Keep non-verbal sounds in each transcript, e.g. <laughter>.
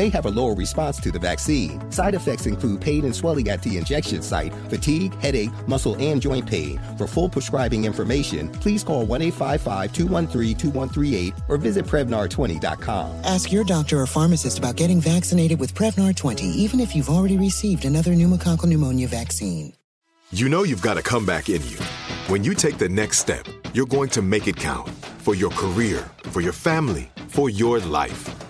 may have a lower response to the vaccine. Side effects include pain and swelling at the injection site, fatigue, headache, muscle, and joint pain. For full prescribing information, please call 1 855 213 2138 or visit Prevnar20.com. Ask your doctor or pharmacist about getting vaccinated with Prevnar 20, even if you've already received another pneumococcal pneumonia vaccine. You know you've got a comeback in you. When you take the next step, you're going to make it count for your career, for your family, for your life.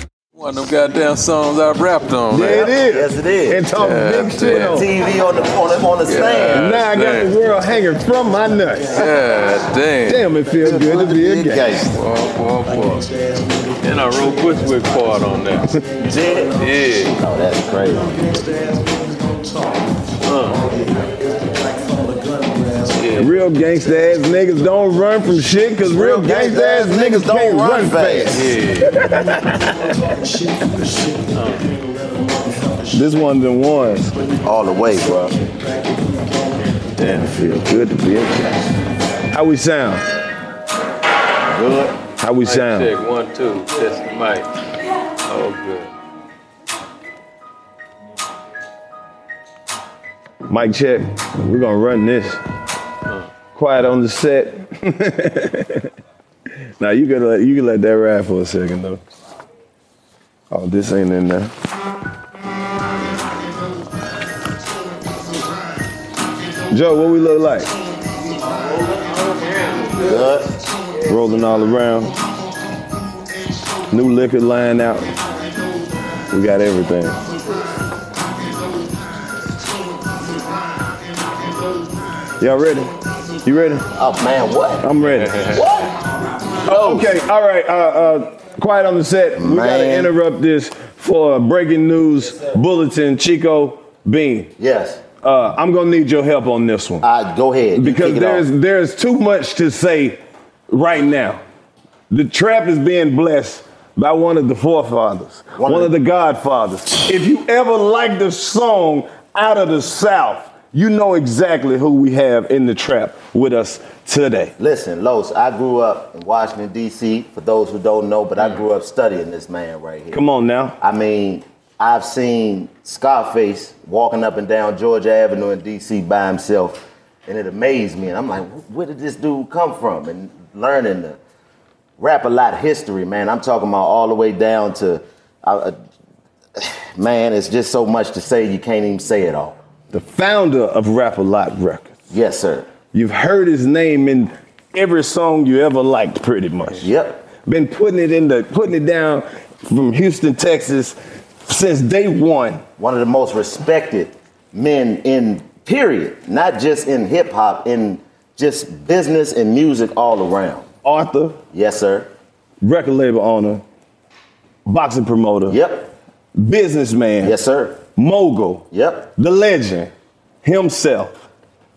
One of them goddamn songs I rapped on. Yeah, it is. Yes, it is. And talk Yeah, big shit yeah. on. TV on the on the, on the stand. Now I got damn. the world hanging from my nuts. Yeah, damn. Damn, it feels good to be a gangster. Boy, boy, boy. And I wrote Bushwick part on that. You did it? Yeah. Oh, that's crazy. Yeah. Real gangsta ass niggas don't run from shit because real gangsta ass niggas don't run fast. Yeah. This one of them ones. All the way, bro. Damn, it feel good to be a gangster. How we sound? Good. How we sound? check, one, two. Test the mic. Oh, good. Mic check. We're gonna run this. Quiet on the set. <laughs> now you can let you can let that ride for a second though. Oh, this ain't in there. Joe, what we look like? Good. Rolling all around. New liquor line out. We got everything. Y'all ready? You ready? Oh man, what? I'm ready. Oh, Okay, all right. Uh, uh, quiet on the set. We gotta interrupt this for a breaking news bulletin. Chico Bean, Yes. uh, I'm gonna need your help on this one I go ahead. Because there's off. there's too much to say right now. The trap is being blessed by one of the forefathers, One one, of of the godfathers. If you ever liked a song out of the South, you know exactly who we have in the trap with us today. Listen, Los, I grew up in Washington, D.C., for those who don't know, but I grew up studying this man right here. Come on now. I mean, I've seen Scarface walking up and down Georgia Avenue in D.C. by himself, and it amazed me. And I'm like, where did this dude come from? And learning the rap a lot history, man. I'm talking about all the way down to, uh, <sighs> uh, man, it's just so much to say, you can't even say it all. The founder of Rap a Lot Records. Yes, sir. You've heard his name in every song you ever liked, pretty much. Yep. Been putting it in the putting it down from Houston, Texas, since day one. One of the most respected men in period, not just in hip hop, in just business and music all around. author, Yes, sir. record label owner, boxing promoter, Yep. businessman, Yes, sir. Mogul, Yep. the legend himself,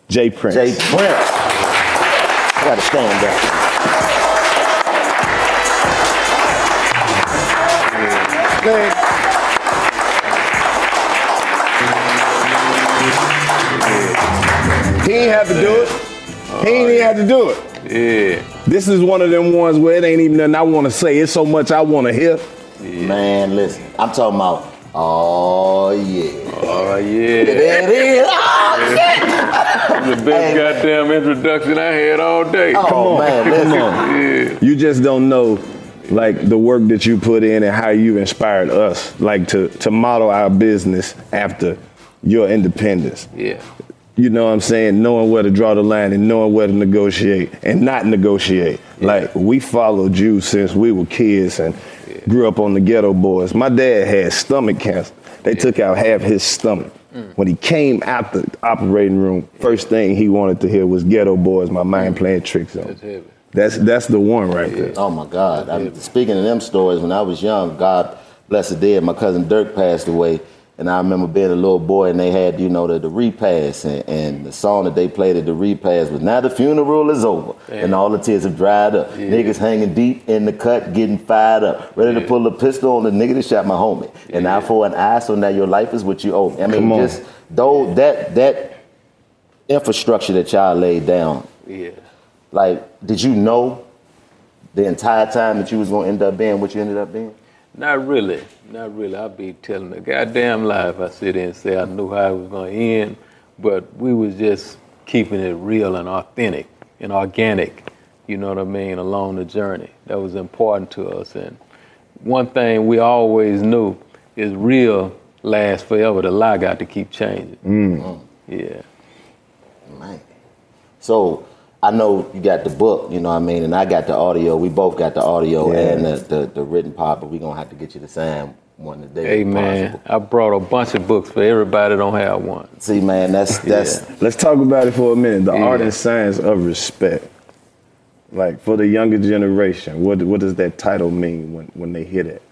J Prince. J Prince. I gotta stand up. Man. He ain't have to do it. He ain't even have to do it. Yeah. This is one of them ones where it ain't even nothing I want to say. It's so much I want to hear. Man, listen, I'm talking about. Oh yeah. Oh yeah. There it is. Oh, The best goddamn introduction I had all day. Oh, Come on, man, come on. <laughs> Yeah. You just don't know, like the work that you put in and how you inspired us, like to to model our business after your independence. Yeah. You know what I'm saying? Knowing where to draw the line and knowing where to negotiate and not negotiate. Like we followed you since we were kids and grew up on the ghetto boys. My dad had stomach cancer. They took out half his stomach. Mm. When he came out the operating room, first thing he wanted to hear was ghetto boys, my mind playing tricks on. That's. That's that's the one right there. Oh my God! I, speaking of them stories, when I was young, God bless the dead, my cousin Dirk passed away, and I remember being a little boy, and they had you know the, the repast, and, and the song that they played at the repast was "Now the funeral is over, and all the tears have dried up. Niggas hanging deep in the cut, getting fired up, ready to pull a pistol on the nigga that shot my homie. And now for an eye, so now your life is what you owe. I mean, Come on. just though that that infrastructure that y'all laid down, Yeah. like, did you know the entire time that you was gonna end up being what you ended up being? Not really. Not really. I'd be telling the goddamn lie if I sit there and say I knew how it was going to end. But we was just keeping it real and authentic and organic, you know what I mean, along the journey. That was important to us. And one thing we always knew is real lasts forever. The lie got to keep changing. Mm. Yeah. Man. So I know you got the book, you know what I mean, and I got the audio. We both got the audio Yeah. and the, the, the written part, but we're gonna have to get you the same one today. Hey, man. I brought a bunch of books for everybody that don't have one. See, man, that's that's Let's talk about it for a minute. The Yeah. art and science of respect. Like for the younger generation, what what does that title mean when, when they hear that?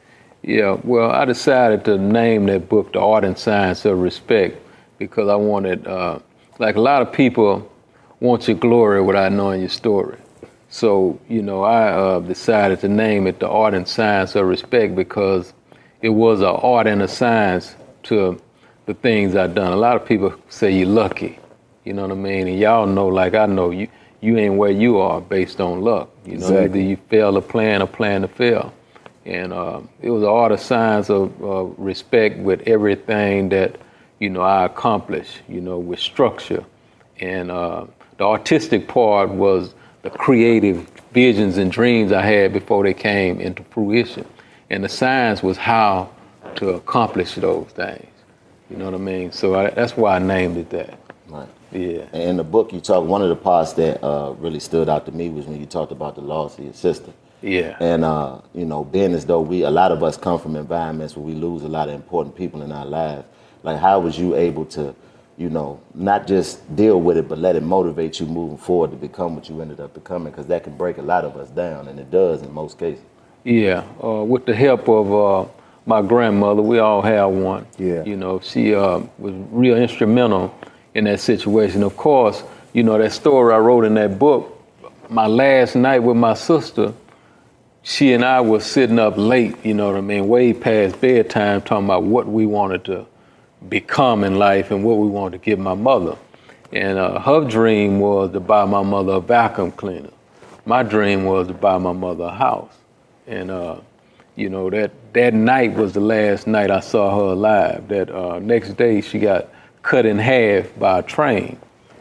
Yeah, well, I decided to name that book The Art and Science of Respect because I wanted, uh, like a lot of people want your glory without knowing your story. So, you know, I uh, decided to name it The Art and Science of Respect because it was an art and a science to the things I've done. A lot of people say you're lucky, you know what I mean? And y'all know, like I know, you, you ain't where you are based on luck. You know, Exactly. either you fail to plan or plan to fail. And uh, it was an art of science of uh, respect with everything that, you know, I accomplished, you know, with structure. And uh, the artistic part was the creative visions and dreams I had before they came into fruition. And the science was how to accomplish those things. You know what I mean? So I, that's why I named it that. right. Yeah. And in the book you talk one of the parts that uh, really stood out to me was when you talked about the loss of your sister. Yeah. And uh, you know, being as though we a lot of us come from environments where we lose a lot of important people in our lives. Like how was you able to, you know, not just deal with it, but let it motivate you moving forward to become what you ended up becoming? Because that can break a lot of us down, and it does in most cases. Yeah, uh, with the help of uh, my grandmother, we all have one. Yeah. You know, she uh, was real instrumental in that situation. Of course, you know, that story I wrote in that book, my last night with my sister, she and I were sitting up late, you know what I mean, way past bedtime, talking about what we wanted to become in life and what we wanted to give my mother. And uh, her dream was to buy my mother a vacuum cleaner. My dream was to buy my mother a house. And uh, you know that that night was the last night I saw her alive. That uh, next day she got cut in half by a train,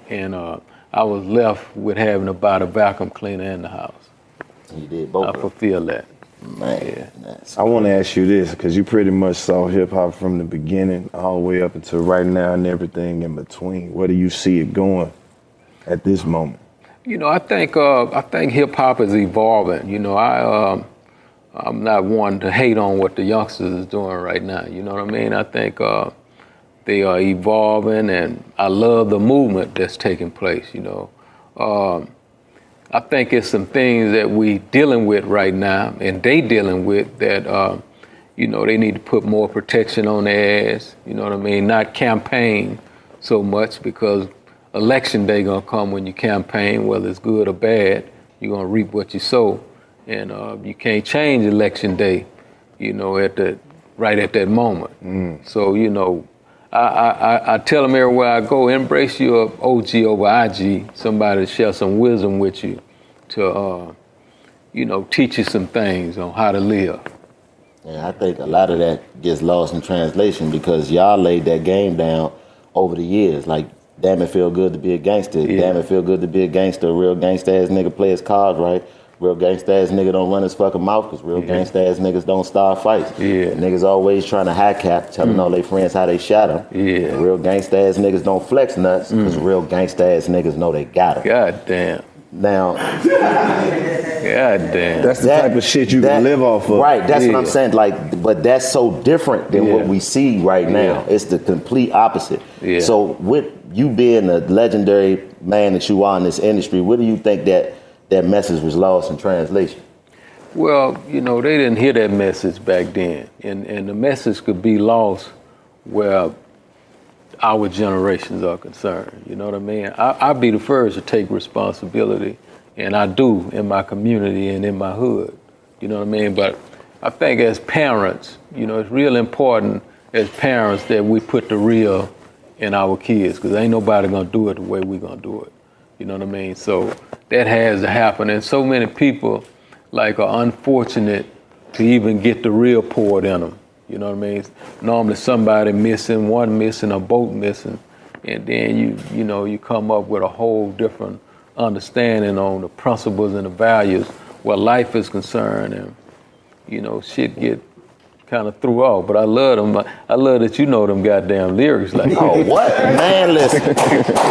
and uh, I was left with having to buy the vacuum cleaner in the house. You did both. I fulfilled that. Man, that's I want to ask you this because you pretty much saw hip hop from the beginning all the way up until right now and everything in between. Where do you see it going at this moment? You know, I think uh, I think hip hop is evolving. You know, I um, I'm not one to hate on what the youngsters is doing right now. You know what I mean? I think uh, they are evolving, and I love the movement that's taking place. You know, um, I think it's some things that we dealing with right now, and they dealing with that. Uh, you know, they need to put more protection on their ass. You know what I mean? Not campaign so much because election day gonna come when you campaign, whether it's good or bad. You're gonna reap what you sow, and uh, you can't change election day. You know, at the right at that moment. So you know, I, I, I- tell them everywhere I go, embrace your OG over IG, somebody to share some wisdom with you, to uh, you know, teach you some things on how to live. And I think a lot of that gets lost in translation because y'all laid that game down over the years. Like, damn it feel good to be a gangster. Yeah. Damn it feel good to be a gangster. A real gangsta ass nigga play his cards right. Real gangsta ass nigga don't run his fucking mouth because real Yeah. gangsta ass niggas don't start fights. Yeah. Mm. Niggas always trying to high cap, telling all their friends how they shot him. Yeah. Real gangsta ass niggas don't flex nuts because real gangsta ass niggas know they got them. God damn. Now, God damn. That's the type of shit you can live off of. Right, that's what I'm saying. Like, but that's so different than what we see right now. Yeah. It's the complete opposite. Yeah. So, with you being the legendary man that you are in this industry, what do you think that that message was lost in translation? Well, you know, they didn't hear that message back then. And, and the message could be lost where our generations are concerned. You know what I mean? I, I'd be the first to take responsibility, and I do in my community and in my hood. You know what I mean? But I think as parents, you know, it's real important as parents that we put the real in our kids because ain't nobody gonna do it the way we're gonna do it. You know what I mean? So that has to happen. And so many people like are unfortunate to even get the real poured in them. You know what I mean? Normally somebody missing, one missing, a boat missing, and then you you know you come up with a whole different understanding on the principles and the values where life is concerned, and you know shit get kind of threw off. But I love them. I love that you know them goddamn lyrics like. Oh, <laughs> what man? Listen,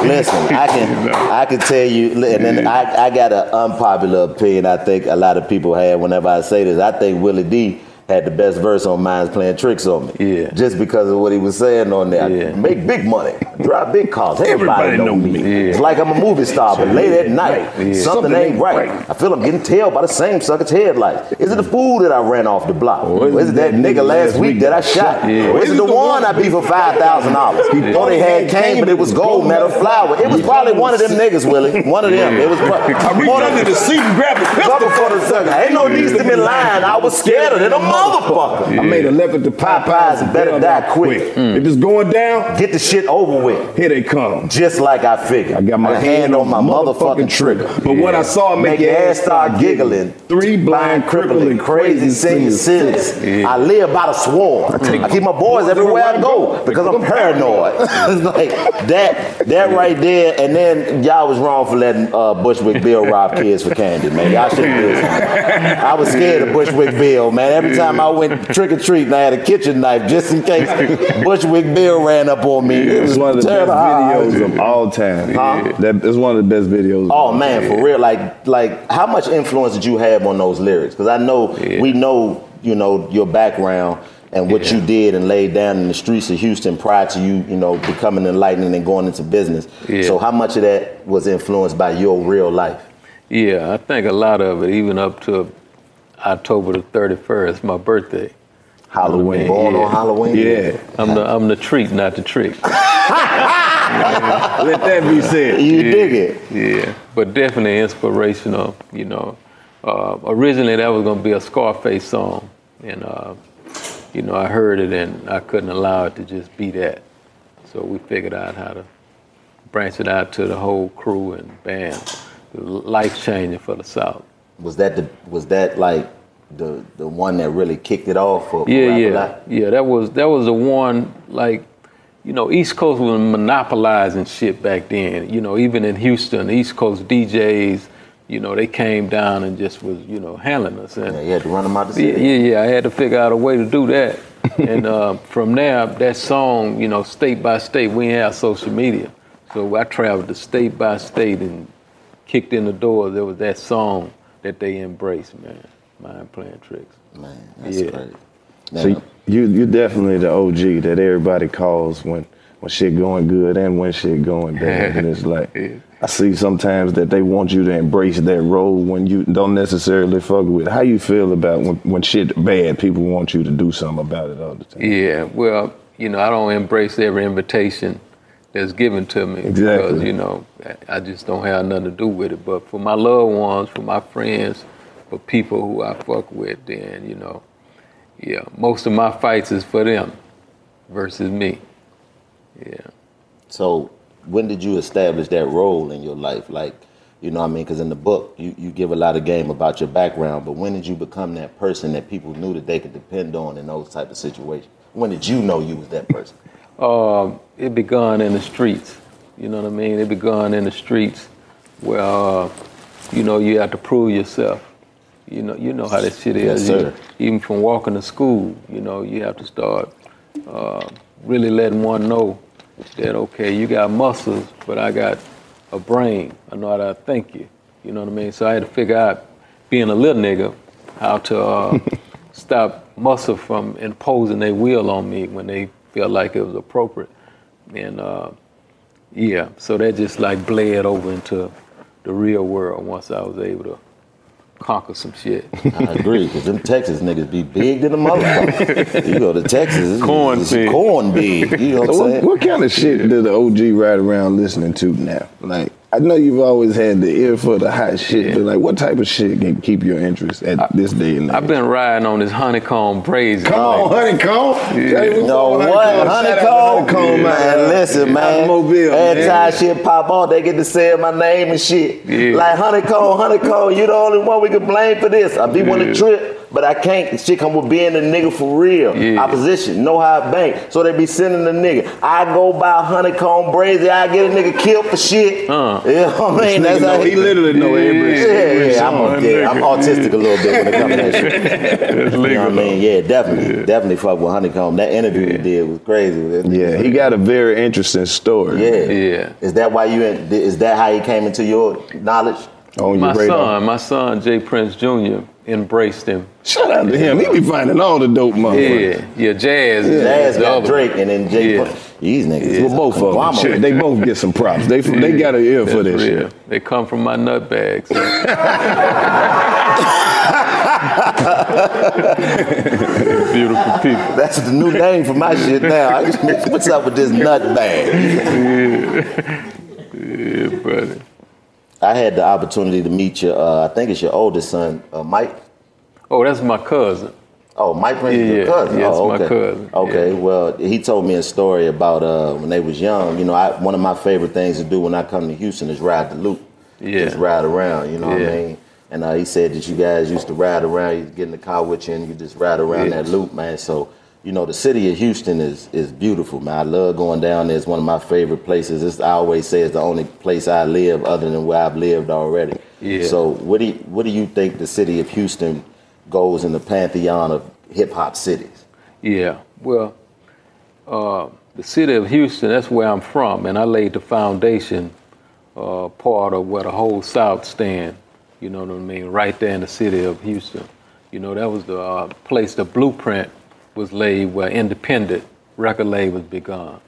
listen. I can I can tell you, and then I, I got an unpopular opinion. I think a lot of people have whenever I say this. I think Willie D had the best verse on Minds Playing Tricks on Me. Yeah. Just because of what he was saying on there. Yeah. Make big money, drive big cars. Everybody, Everybody know me. me. Yeah. It's like I'm a movie star, but late at night, Yeah. something, ain't right. I feel I'm getting tailed by the same sucker's headlights. Is it the fool that I ran off the block? Or is it that nigga last week that I shot? Yeah. Or is it the one I beat for five thousand dollars? Thought they had cane, but it was Gold Medal flour. It was probably <laughs> one of them niggas, Willie. One of them. It was. Pro- I reached under the seat and grabbed the pistol. For the sucker. Ain't no need to be lying. I was scared of it. Motherfucker. I made a left at the Popeyes Popeyes better die quick. If it's going down, Get the shit over with. here they come. Just like I figured. I got my hand on my motherfucking trigger. But what I saw make, your ass start giggling. Three blind, crippling, crazy singing singers. cities. I live by the sword. I keep my boys everywhere I go because I'm paranoid. <laughs> Like that, that right there. And then y'all was wrong for letting uh, Bushwick Bill rob kids for candy, man. Y'all should have. I was scared of Bushwick Bill, man. Every time I went trick or treating, I had a kitchen knife just in case <laughs> Bushwick Bill ran up on me. It was one of the best videos of all time. Huh? That is one of the best videos. Oh all man, time. for real. Like, like, how much influence did you have on those lyrics? Because I know Yeah. we know, you know, your background and what Yeah. you did and laid down in the streets of Houston prior to you, you know, becoming enlightened and going into business. Yeah. So, how much of that was influenced by your real life? Yeah, I think a lot of it, even up to October the 31st, my birthday. Halloween, Yeah. born on Halloween. Yeah. I'm the I'm the treat, not the trick. <laughs> Let that be said. You dig it? Yeah, but definitely inspirational. You know, uh, originally that was gonna be a Scarface song, and uh, you know I heard it and I couldn't allow it to just be that. So we figured out how to branch it out to the whole crew and band. Life changing for the South. Was that the was that like the the one that really kicked it off for, Yeah, yeah, yeah. That was that was the one like, you know, East Coast was monopolizing shit back then. You know, even in Houston, East Coast DJs, you know, they came down and just was, you know, handling us. And Yeah, you had to run them out the city. yeah, yeah. I had to figure out a way to do that. <laughs> and uh, from there, that song, you know, state by state, we didn't have social media. So I traveled to state by state and kicked in the door. There was that song that they embrace, man. Mind playing tricks. Man, that's Yeah. crazy. So Now, you you definitely the OG that everybody calls when when shit going good and when shit going bad. and <laughs> it's like I see sometimes that they want you to embrace that role when you don't necessarily fuck with. it. How you feel about when when shit bad, people want you to do something about it all the time. Yeah, well, you know, I don't embrace every invitation that's given to me because Exactly. you know I I just don't have nothing to do with it. But for my loved ones, for my friends, for people who I fuck with, then you know, yeah, most of my fights is for them versus me. Yeah. So when did you establish that role in your life? Like, you know what I mean? Because in the book, you, you give a lot of game about your background, but when did you become that person that people knew that they could depend on in those type of situations? When did you know you was that person? Um, it begun in the streets. You know what I mean? It begun in the streets where uh, you know you have to prove yourself. You know, you know how this shit Yes, is. sir. Even from walking to school, you know, you have to start uh, really letting one know that okay, you got muscles, but I got a brain. I know how to think you. You know what I mean? So I had to figure out, being a little nigga, how to uh, <laughs> stop muscle from imposing their will on me when they felt like it was appropriate. And uh, yeah, so that just like bled over into the real world once I was able to conquer some shit. I agree, because them Texas niggas be big than a motherfucker. you go to Texas, it's, Corn it's big. corn big. You know what So I'm saying? what kind of shit do the OG ride around listening to now? Like, I know you've always had the ear for the hot shit, but like, what type of shit can keep your interest at this day and age? I've been riding on this honeycomb Brazy. Come on, honeycomb. Hey, No, up, what? Shout out Honeycomb? to Honeycomb, man, listen, man. Automobile, Every man. time shit pop off, they get to say my name and shit. Yeah. Like Honeycomb, Honeycomb, you the only one we can blame for this. I be want to Yeah. trip, but I can't. Shit come with being a nigga for real. Yeah. Opposition, know how I bank. So they be sending the nigga. I go by Honeycomb Brazy, I get a nigga killed for shit. Uh. You know what I mean? Nigga know, he literally know every, Yeah, every yeah, I'm, a, yeah, I'm autistic a little bit when it <laughs> comes to that shit. It's You know what I mean? Yeah, definitely. Definitely fuck with Honeycomb. That interview he did was crazy. Yeah, he got a very interesting story. Yeah. Yeah. Is that why you, in, is that how he came into your knowledge? On My your radar. son, my son J Prince Jr. embraced him. Shout out to him. He be finding all the dope motherfuckers. Yeah, yeah, Jas. is Jas the got other Drake and then Jay. Yeah. These niggas. Well, both of them. Obama. They both get some props. They they got an ear for this real. shit. They come from my nut bags. <laughs> Beautiful people. That's the new name for my shit now. I just, what's up with this nut bag? Yeah, buddy. I had the opportunity to meet your, uh, I think it's your oldest son, uh, Mike. Oh, that's my cousin. Oh, Mike Prince is Yeah, your yeah. cousin. Yeah, oh, my okay. cousin. Okay, Yeah. well, he told me a story about uh, when they was young. You know, I, one of my favorite things to do when I come to Houston is ride the loop. Yeah. Just ride around, you know what I mean? And uh, he said that you guys used to ride around, you get in the car with you and you just ride around Yeah. that loop, man. So, you know, the city of Houston is is beautiful, man. I love going down there. It's one of my favorite places. It's, I always say it's the only place I live other than where I've lived already. Yeah. So what do you, what do you think the city of Houston goes in the pantheon of hip hop cities? Yeah. Well, uh, the city of Houston, that's where I'm from, and I laid the foundation uh, part of where the whole South stand. You know what I mean? Right there in the city of Houston. You know, that was the uh, place, the blueprint was laid where independent record labels begun.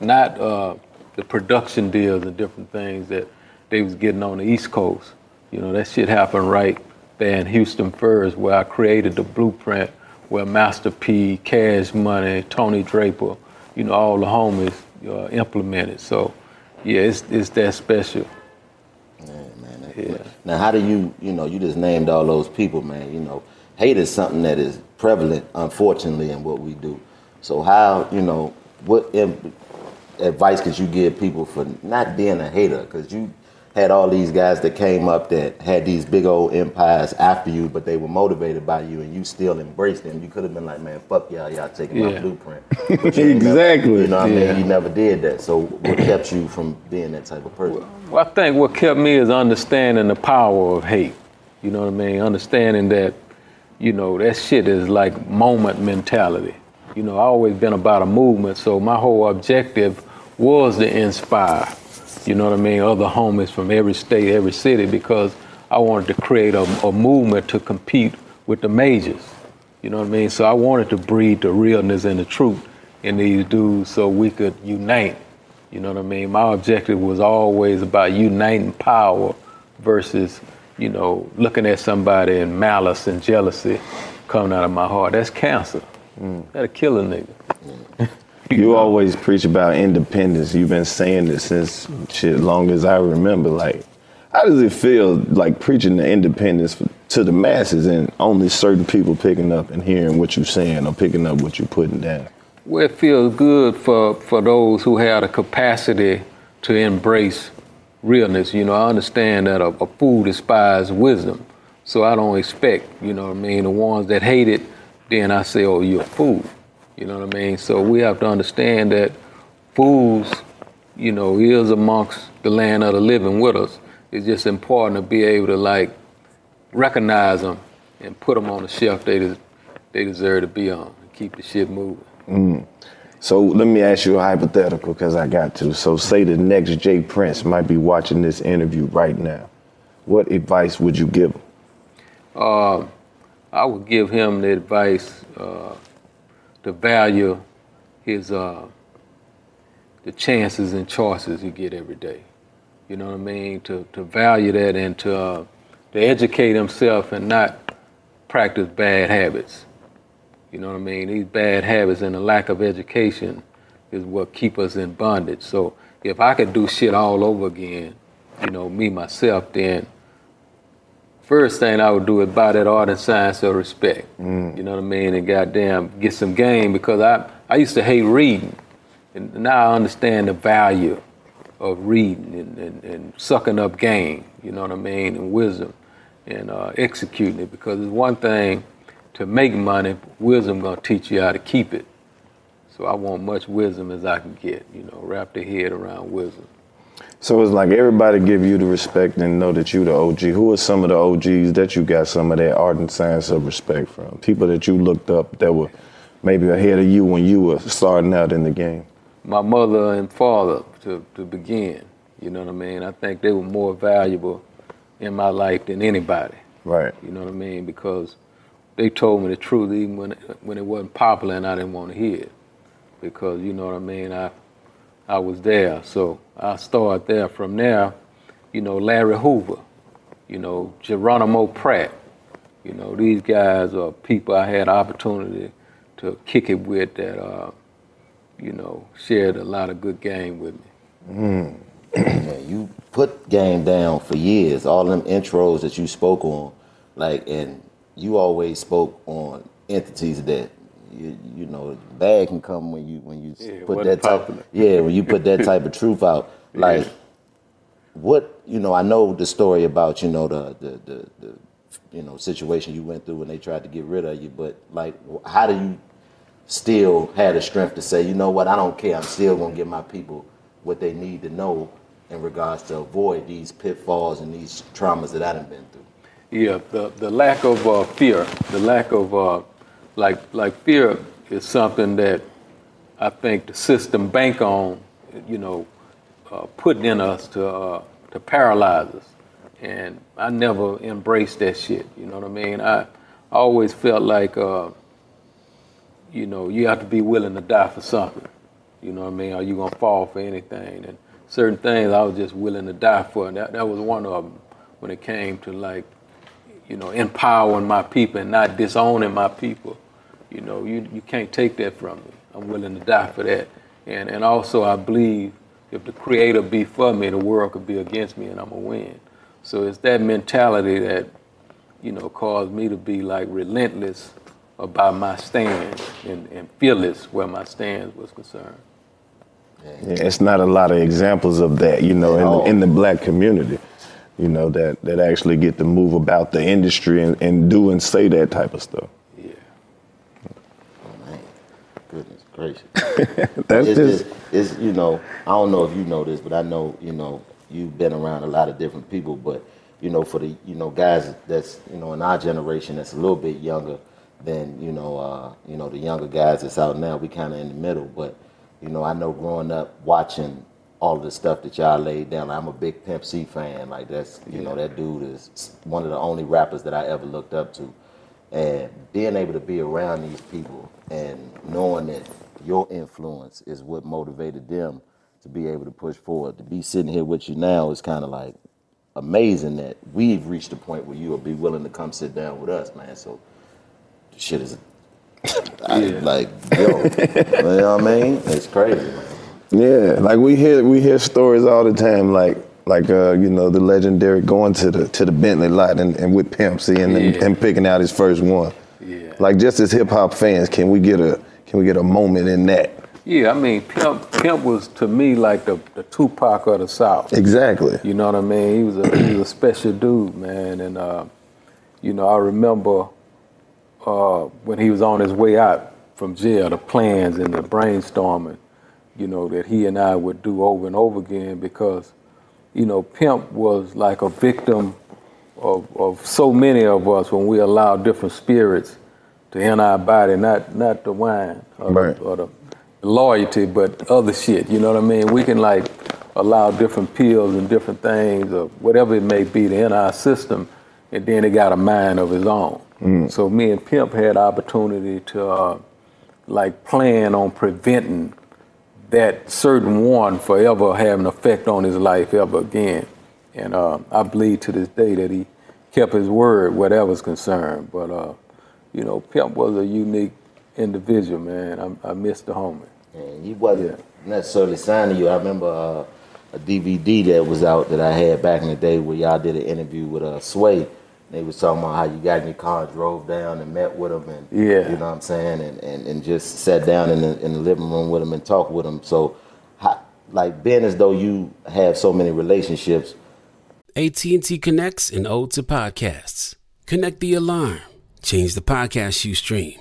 Not uh, the production deals and different things that they was getting on the East Coast. You know, that shit happened right there in Houston first, where I created the blueprint, where Master P, Cash Money, Tony Draper, you know, all the homies uh, implemented. So, yeah, it's, it's that special. Man, Yeah. Now, how do you, you know, you just named all those people, man. You know, hate is something that is prevalent, unfortunately, in what we do. So, how, you know, what advice could you give people for not being a hater? Because you had all these guys that came up that had these big old empires after you, but they were motivated by you, and you still embraced them. You could have been like, man, fuck y'all, y'all taking my blueprint. You ain't never- Exactly. you know what I mean? You never did that. So, what kept you from being that type of person? Well, I think what kept me is understanding the power of hate. You know what I mean? Understanding that, you know, that shit is like moment mentality. You know, I always been about a movement, so my whole objective was to inspire, you know what I mean, other homies from every state, every city, because I wanted to create a, a movement to compete with the majors. You know what I mean? So I wanted to breed the realness and the truth in these dudes so we could unite. You know what I mean? My objective was always about uniting power versus, you know, looking at somebody in malice and jealousy coming out of my heart. That's cancer. Mm. That'll kill a nigga. <laughs> You always preach about independence. You've been saying this since shit long as I remember. Like, how does it feel like preaching the independence for, to the masses and only certain people picking up and hearing what you're saying or picking up what you're putting down? Well, it feels good for, for those who have the capacity to embrace realness. You know, I understand that a, a fool despises wisdom. So I don't expect, you know what I mean, the ones that hate it, then I say, oh, you're a fool. You know what I mean? So we have to understand that fools, you know, is amongst the land of the living with us. It's just important to be able to like recognize them and put them on the shelf they, des- they deserve to be on and keep the shit moving. Mm. So let me ask you a hypothetical because I got to. So say the next J Prince might be watching this interview right now. What advice would you give him? Uh, I would give him the advice uh, to value his uh, the chances and choices you get every day. You know what I mean? To to value that and to uh, to educate himself and not practice bad habits. You know what I mean? These bad habits and the lack of education is what keep us in bondage. So if I could do shit all over again, you know, me myself, then first thing I would do is buy that art and science of respect. You know what I mean? And goddamn, get some game because I I used to hate reading, and now I understand the value of reading and, and, and sucking up game. You know what I mean? And wisdom, and uh, executing it because it's one thing to make money. Wisdom gonna teach you how to keep it. So I want much wisdom as I can get. You know, wrap the head around wisdom. So it's like everybody give you the respect and know that you the OG. Who are some of the OGs that you got some of that art and science of respect from? People that you looked up that were maybe ahead of you when you were starting out in the game. my mother and father to, to begin. You know what I mean? I think they were more valuable in my life than anybody. Right. You know what I mean? Because they told me the truth even when when it wasn't popular and I didn't want to hear it. Because you know what I mean? I I was there. So I started there. From there, you know, Larry Hoover, you know, Geronimo Pratt. You know, these guys are people I had opportunity to kick it with that uh, you know, shared a lot of good game with me. Mm. <clears throat> You put game down for years. All them intros that you spoke on, like, and you always spoke on entities that you, you know bad can come when you when you Yeah, put that type. Yeah, when you put that type of truth out, <laughs> like. What you know, I know the story about you know the, the the the you know situation you went through when they tried to get rid of you, but like, how do you still have the strength to say, you know what, I don't care. I'm still gonna give my people what they need to know in regards to avoid these pitfalls and these traumas that I've been through. Yeah, the, the lack of uh, fear, the lack of uh, like like fear is something that I think the system bank on, you know, uh, putting in us to uh, to paralyze us, and I never embraced that shit. You know what I mean? I, I always felt like, uh, you know, you have to be willing to die for something. You know what I mean? Are you gonna fall for anything? And certain things I was just willing to die for, and that, that was one of them when it came to like you know, empowering my people and not disowning my people. You know, you, you can't take that from me. I'm willing to die for that. And and also I believe if the creator be for me, the world could be against me and I'm gonna win. So it's that mentality that, you know, caused me to be like relentless about my stand and, and fearless where my stance was concerned. Yeah, it's not a lot of examples of that, you know, in the, in the black community, you know, that, that actually get to move about the industry and, and do and say that type of stuff. Yeah. Oh, man. Goodness gracious. <laughs> That's it's, just- it's, you know, I don't know if you know this, but I know, you know, you've been around a lot of different people, but, you know, for the, you know, guys that's, you know, in our generation that's a little bit younger than, you know, uh, you know, the younger guys that's out now, we kind of in the middle, but, you know, I know growing up watching all of the stuff that y'all laid down, I'm a big Pimp C fan, like that's, you know, that dude is one of the only rappers that I ever looked up to. And being able to be around these people and knowing that your influence is what motivated them to be able to push forward. To be sitting here with you now is kind of like amazing that we've reached a point where you will be willing to come sit down with us, man. So shit is I, like, yo, <laughs> you know what I mean? It's crazy. Yeah, like we hear we hear stories all the time, like like uh, you know the legendary going to the to the Bentley lot and, and with Pimp C and, and, Yeah. and picking out his first one. Yeah. Like just as hip hop fans, can we get a can we get a moment in that? Yeah, I mean, Pimp, Pimp was to me like the, the Tupac of the South. Exactly. You know what I mean? He was a he was a special dude, man. And uh, you know, I remember uh, when he was on his way out from jail, the plans and the brainstorming, you know, that he and I would do over and over again because, you know, Pimp was like a victim of, of so many of us when we allow different spirits to enter our body, not not the wine or, Right. the, or the loyalty, but other shit. You know what I mean? We can like allow different pills and different things or whatever it may be to enter our system, and then it got a mind of its own. So me and Pimp had opportunity to uh, like plan on preventing that certain one forever having an effect on his life ever again. And uh, I believe to this day that he kept his word, whatever's concerned. But uh, you know, Pimp was a unique individual, man. I, I miss the homie. And he wasn't necessarily signed to you. I remember uh, a DVD that was out that I had back in the day where y'all did an interview with uh, Sway. They was talking about how you got in your car, drove down and met with them, and Yeah. you know what I'm saying, and, and, and just sat down in the in the living room with them and talked with them. So, how, like being as though you have so many relationships, AT&T connects and ode to podcasts. Connect the alarm. Change the podcast you stream.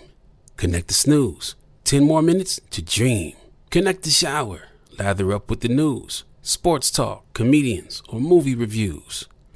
Connect the snooze. 10 more minutes to dream. Connect the shower. Lather up with the news, sports talk, comedians, or movie reviews.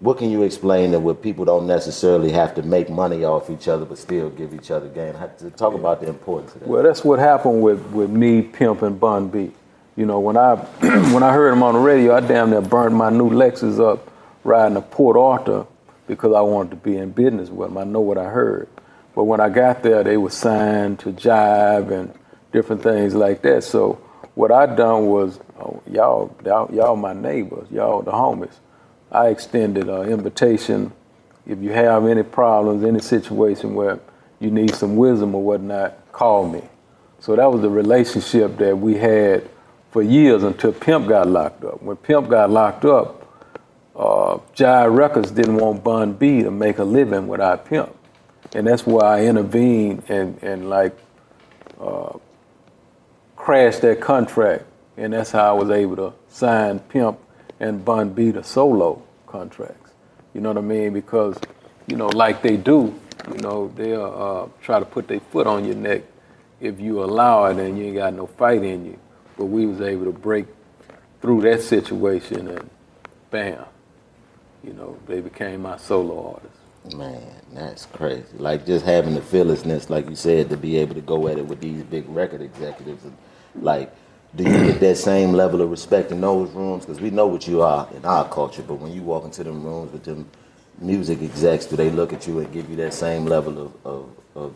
What can you explain that where people don't necessarily have to make money off each other but still give each other to talk about the importance of that. Well, that's what happened with, with me, Pimp, and Bun B. You know, when I <clears throat> when I heard him on the radio, I damn near burnt my new Lexus up riding to Port Arthur because I wanted to be in business with them. I know what I heard. But when I got there, they were signed to Jive and different things like that. So what I done was, oh, y'all, y'all, y'all my neighbors, y'all the homies. I extended an invitation. If you have any problems, any situation where you need some wisdom or whatnot, call me. So that was the relationship that we had for years until Pimp got locked up. When Pimp got locked up, uh, Jive Records didn't want Bun B to make a living without Pimp. And that's why I intervened and, and like uh, crashed that contract. And that's how I was able to sign Pimp and Bun B to solo contracts. You know what I mean? Because, you know, like they do, You know, they'll uh, try to put their foot on your neck if you allow it and you ain't got no fight in you. But we was able to break through that situation and bam, you know, they became my solo artists. Man, that's crazy. Like just having the fearlessness, like you said, to be able to go at it with these big record executives. And like, do you get that same level of respect in those rooms? Because we know what you are in our culture, but when you walk into them rooms with them music execs, do they look at you and give you that same level of, of, of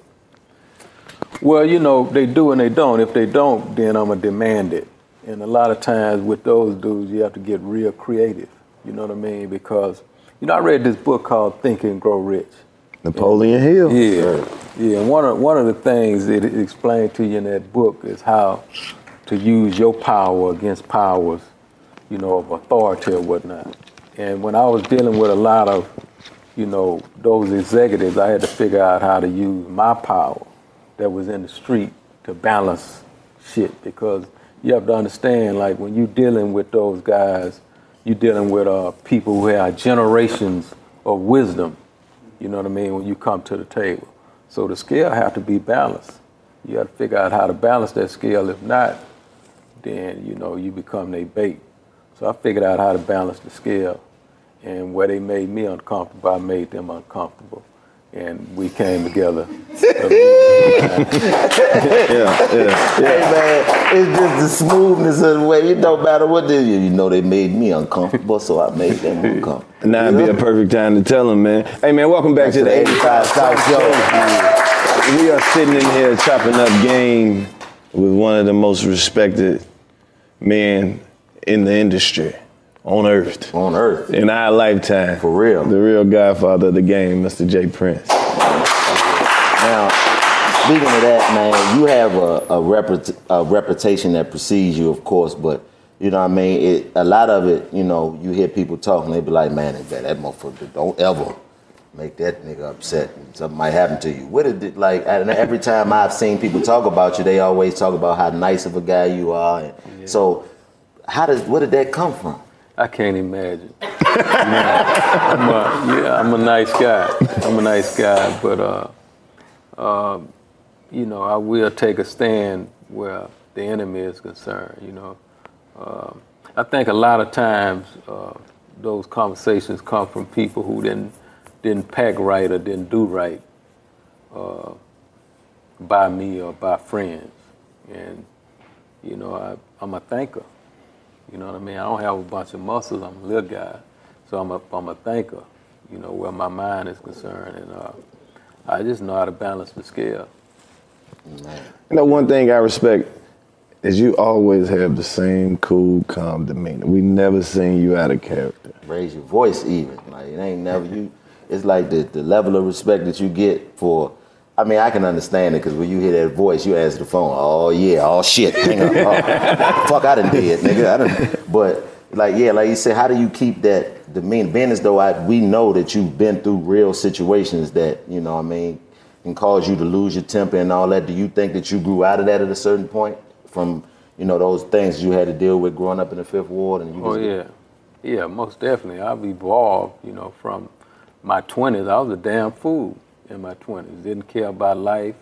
Well, you know, they do and they don't. If they don't, then I'm going to demand it. And a lot of times with those dudes, you have to get real creative. You know what I mean? Because, you know, I read this book called Think and Grow Rich. Napoleon Hill. Yeah, yeah. And one of one of the things that it explained to you in that book is how to use your power against powers, you know, of authority or whatnot. And when I was dealing with a lot of, you know, those executives, I had to figure out how to use my power that was in the street to balance shit because you have to understand, like when you're dealing with those guys, you're dealing with uh, people who have generations of wisdom. You know what I mean? When you come to the table, so the scale have to be balanced. You have to figure out how to balance that scale. If not, then you know you become their bait. So I figured out how to balance the scale, and where they made me uncomfortable, I made them uncomfortable, and we came together. <laughs> yeah, yeah. Hey man, it's just the smoothness of the way. It don't matter what they do. You know they made me uncomfortable, so I made them <laughs> uncomfortable. Now would be a perfect time to tell them, man. Hey, man, welcome back to the 85 South Show. We are sitting in here chopping up game with one of the most respected men in the industry on earth. On earth. In our lifetime. For real. The real godfather of the game, Mr. J. Prince. Now, speaking of that, man, you have a, a, reput- a reputation that precedes you, of course, but you know what I mean? It, a lot of it, you know, you hear people talking, they be like, man, that, that motherfucker, don't ever make that nigga upset. Something might happen to you. What did it, like, every time I've seen people talk about you, they always talk about how nice of a guy you are. And So, how does where did that come from? I can't imagine. <laughs> I'm a, yeah, I'm a nice guy. I'm a nice guy, but uh, uh, you know, I will take a stand where the enemy is concerned. You know, uh, I think a lot of times uh, those conversations come from people who didn't didn't pack right or didn't do right uh, by me or by friends, and you know, I, I'm a thinker. You know what I mean? I don't have a bunch of muscles. I'm a little guy, so I'm a I'm a thinker. You know where my mind is concerned, and uh, I just know how to balance the scale. You know, one thing I respect is you always have the same cool, calm demeanor. We never seen you out of character. Raise your voice even. Like it ain't never you. It's like the, the level of respect that you get for. I mean, I can understand it because when you hear that voice, you answer the phone. Oh yeah, oh shit, hang up. Oh, fuck, I done did, nigga. I done. <laughs> But like yeah, like you said, how do you keep that demeanor? Being as though I, we know that you've been through real situations that you know, what I mean, can cause you to lose your temper and all that. Do you think that you grew out of that at a certain point from you know those things you had to deal with growing up in the Fifth Ward? And you Oh yeah, yeah, most definitely. I've evolved. You know, from my 20s, I was a damn fool in my 20s. Didn't care about life.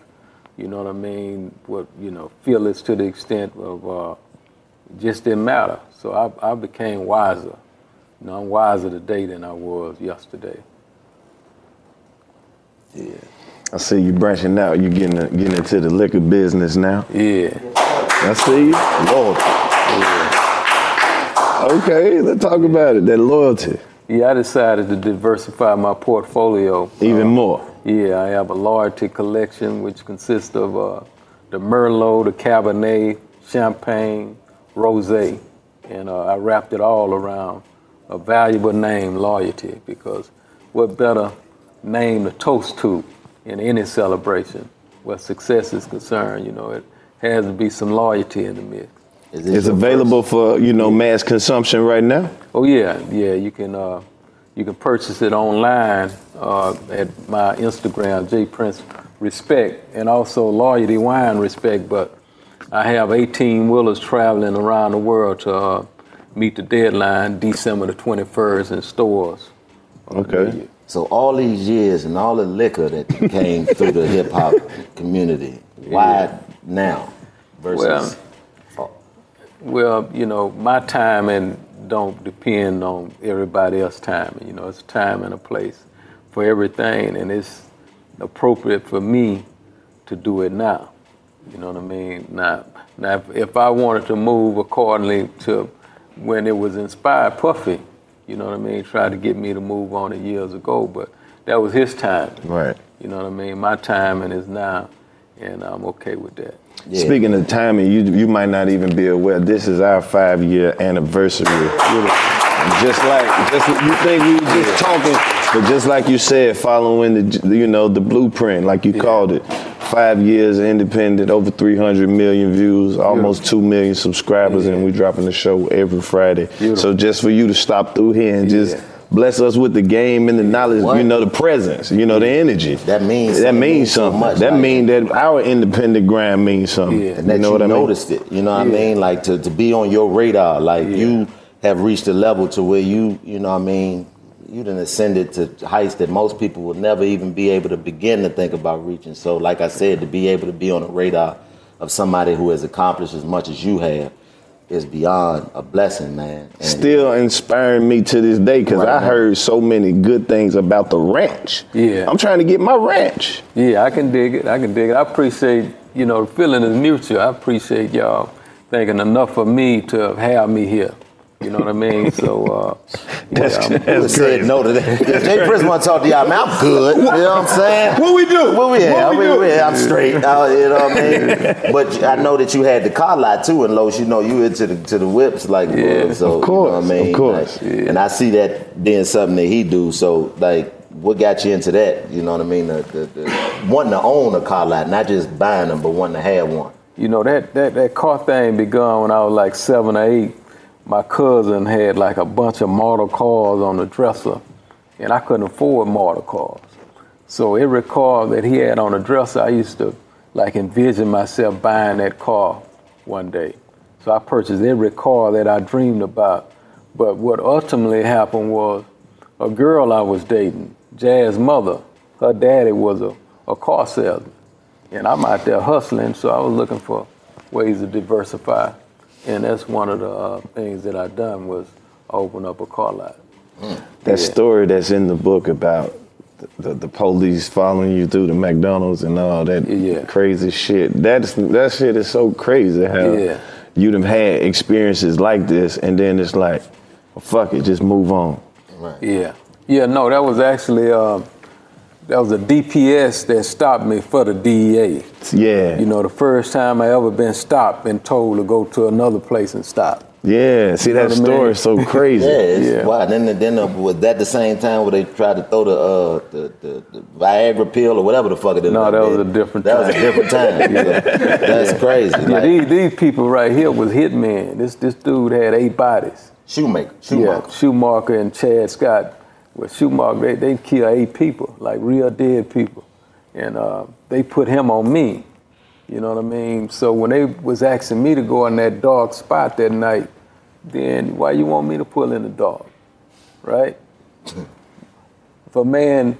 You know what I mean? What you know, fearless to the extent of uh, just didn't matter. So I, I became wiser. You know, I'm wiser today than I was yesterday. Yeah. I see you branching out. You getting getting into the liquor business now. Yeah. I see you. Lord. Okay, let's talk about it. That loyalty. Yeah, I decided to diversify my portfolio. Even more. Yeah, I have a loyalty collection which consists of uh, the Merlot, the Cabernet, Champagne, Rosé, and uh, I wrapped it all around a valuable name, loyalty, because what better name to toast to in any celebration where success is concerned? You know, it has to be some loyalty in the mix. It's available for you know mass consumption right now. Oh yeah, yeah. You can uh, you can purchase it online uh, at my Instagram, J Prince Respect, and also Loyalty Wine Respect. But I have 18 wheelers traveling around the world to uh, meet the deadline, December the 21st, in stores Okay. So all these years and all the liquor that came through the hip hop community, <laughs> why now versus Well, well, you know, my timing don't depend on everybody else's timing. You know, it's a time and a place for everything, and it's appropriate for me to do it now. You know what I mean? Now, now, if, if I wanted to move accordingly to when it was inspired, Puffy, you know what I mean, tried to get me to move on it years ago, but that was his time. Right. You know what I mean? My timing is now, and I'm okay with that. Speaking of timing, you you might not even be aware. This is our five year anniversary. Just like just you think we were just talking, but just like you said, following the you know the blueprint, like you called it. Five years independent, over 300 million views, almost two million subscribers, and we dropping the show every Friday. So just for you to stop through here and just bless us with the game and the knowledge, you know, the presence, you know, the energy. That means that means so something. much, that like- means that our independent grind means something. and that you know you what I mean? noticed it. You know what I mean? Like to, to be on your radar, like you have reached a level to where you, you know what I mean, you done ascended to heights that most people will never even be able to begin to think about reaching. So like I said, to be able to be on the radar of somebody who has accomplished as much as you have is beyond a blessing, man. And Still inspiring me to this day because Right, I man. heard so many good things about the ranch. Yeah. I'm trying to get my ranch. Yeah, I can dig it. I can dig it. I appreciate, you know, the feeling is mutual. I appreciate y'all thinking enough of me to have me here. You know what I mean? So, uh, That's, yeah, I'm- You would've said no to that. If <laughs> J Prince want to talk to y'all, man, I'm good. You know what I'm saying? What we do? What we at? What we I mean, do? we at? I'm straight. Uh, you know what I mean? <laughs> But I know that you had the car lot too, and Los, you know, you into the to the whips like Yeah, so. of course, you know what I mean? of course. Like, And I see that being something that he do. So like, what got you into that? You know what I mean? The, the, the, wanting to own a car lot, not just buying them, but wanting to have one. you know, that, that, that car thing begun when I was like seven or eight. My cousin had like a bunch of model cars on the dresser, and I couldn't afford model cars. So every car that he had on the dresser, I used to like envision myself buying that car one day. So I purchased every car that I dreamed about. But what ultimately happened was a girl I was dating, Jas's mother, her daddy was a, a car salesman. And I'm out there hustling, so I was looking for ways to diversify. And that's one of the uh, things that I done was open up a car lot. That story that's in the book about the, the, police following you through the McDonald's and all that crazy shit. That's that shit is so crazy how Yeah. you'd have had experiences like this and then it's like, well, fuck it, just move on. Yeah. Yeah, no, that was actually uh, that was a DPS that stopped me for the DEA. Yeah. You know, the first time I ever been stopped and told to go to another place and stop. Yeah, see You know that what I mean? is so crazy. <laughs> Yeah, it's wild. Then, then uh, was that the same time where they tried to throw the uh, the, the, the Viagra pill or whatever the fuck it is? No, that was a different time. That was a different time. Yeah. That's crazy. Yeah, Like, these, these people right here was hitmen. This this dude had eight bodies. Schumacher. Yeah, Schumacher, and Chad Scott. Well, Schumacher, they, they kill eight people, like real dead people. And uh, they put him on me. You know what I mean? So when they was asking me to go in that dark spot that night, then why you want me to pull in the dark? Right? if a man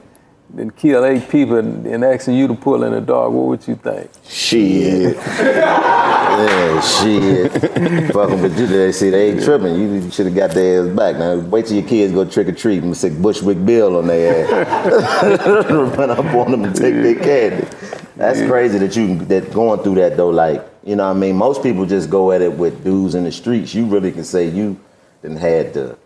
then kill eight people and, and asking you to pull in the dark, what would you think? Shit. <laughs> yeah, shit. <laughs> Fucking with you, they see they ain't tripping. You should have got their ass back. Now wait till your kids go trick or treat and stick Bushwick Bill on their ass. <laughs> Run up on them and take their candy. That's crazy that you that going through that though. Like you know, what I mean, most people just go at it with dudes in the streets. You really can say you then had the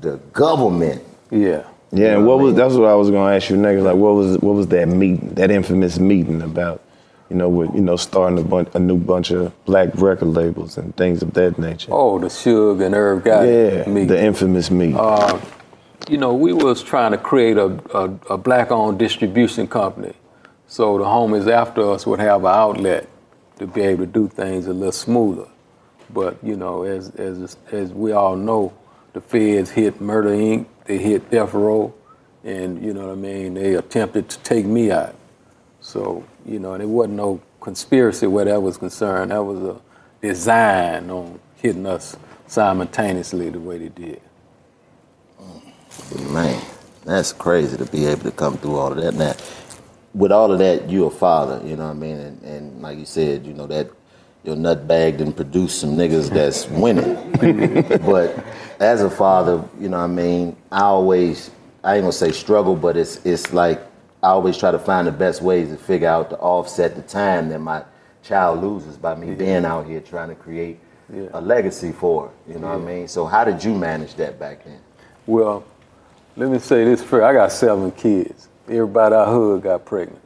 the government. Yeah. Yeah, and what was that's what I was gonna ask you next. Like, what was what was that meeting, that infamous meeting about? You know, with you know starting a bunch, a new bunch of black record labels and things of that nature. Oh, the Suge and Irv Gotti yeah, meeting. the infamous me. Uh, you know, we was trying to create a, a, a black-owned distribution company, so the homies after us would have an outlet to be able to do things a little smoother. But you know, as as as we all know, the feds hit Murder Inc. They hit Death Row, and you know what I mean. They attempted to take me out. So you know, and it wasn't no conspiracy where that was concerned. That was a design on hitting us simultaneously the way they did. Man, that's crazy to be able to come through all of that. Now, with all of that, you're a father, you know what I mean? And, and like you said, you know, that your nut bag didn't produce some niggas that's winning. <laughs> but as a father, you know what I mean, I always, I ain't gonna say struggle, but it's it's like I always try to find the best ways to figure out to offset the time that my child loses by me being out here trying to create a legacy for her. You know what I mean? So how did you manage that back then? Well, let me say this first. I got seven kids. Everybody I hug got pregnant.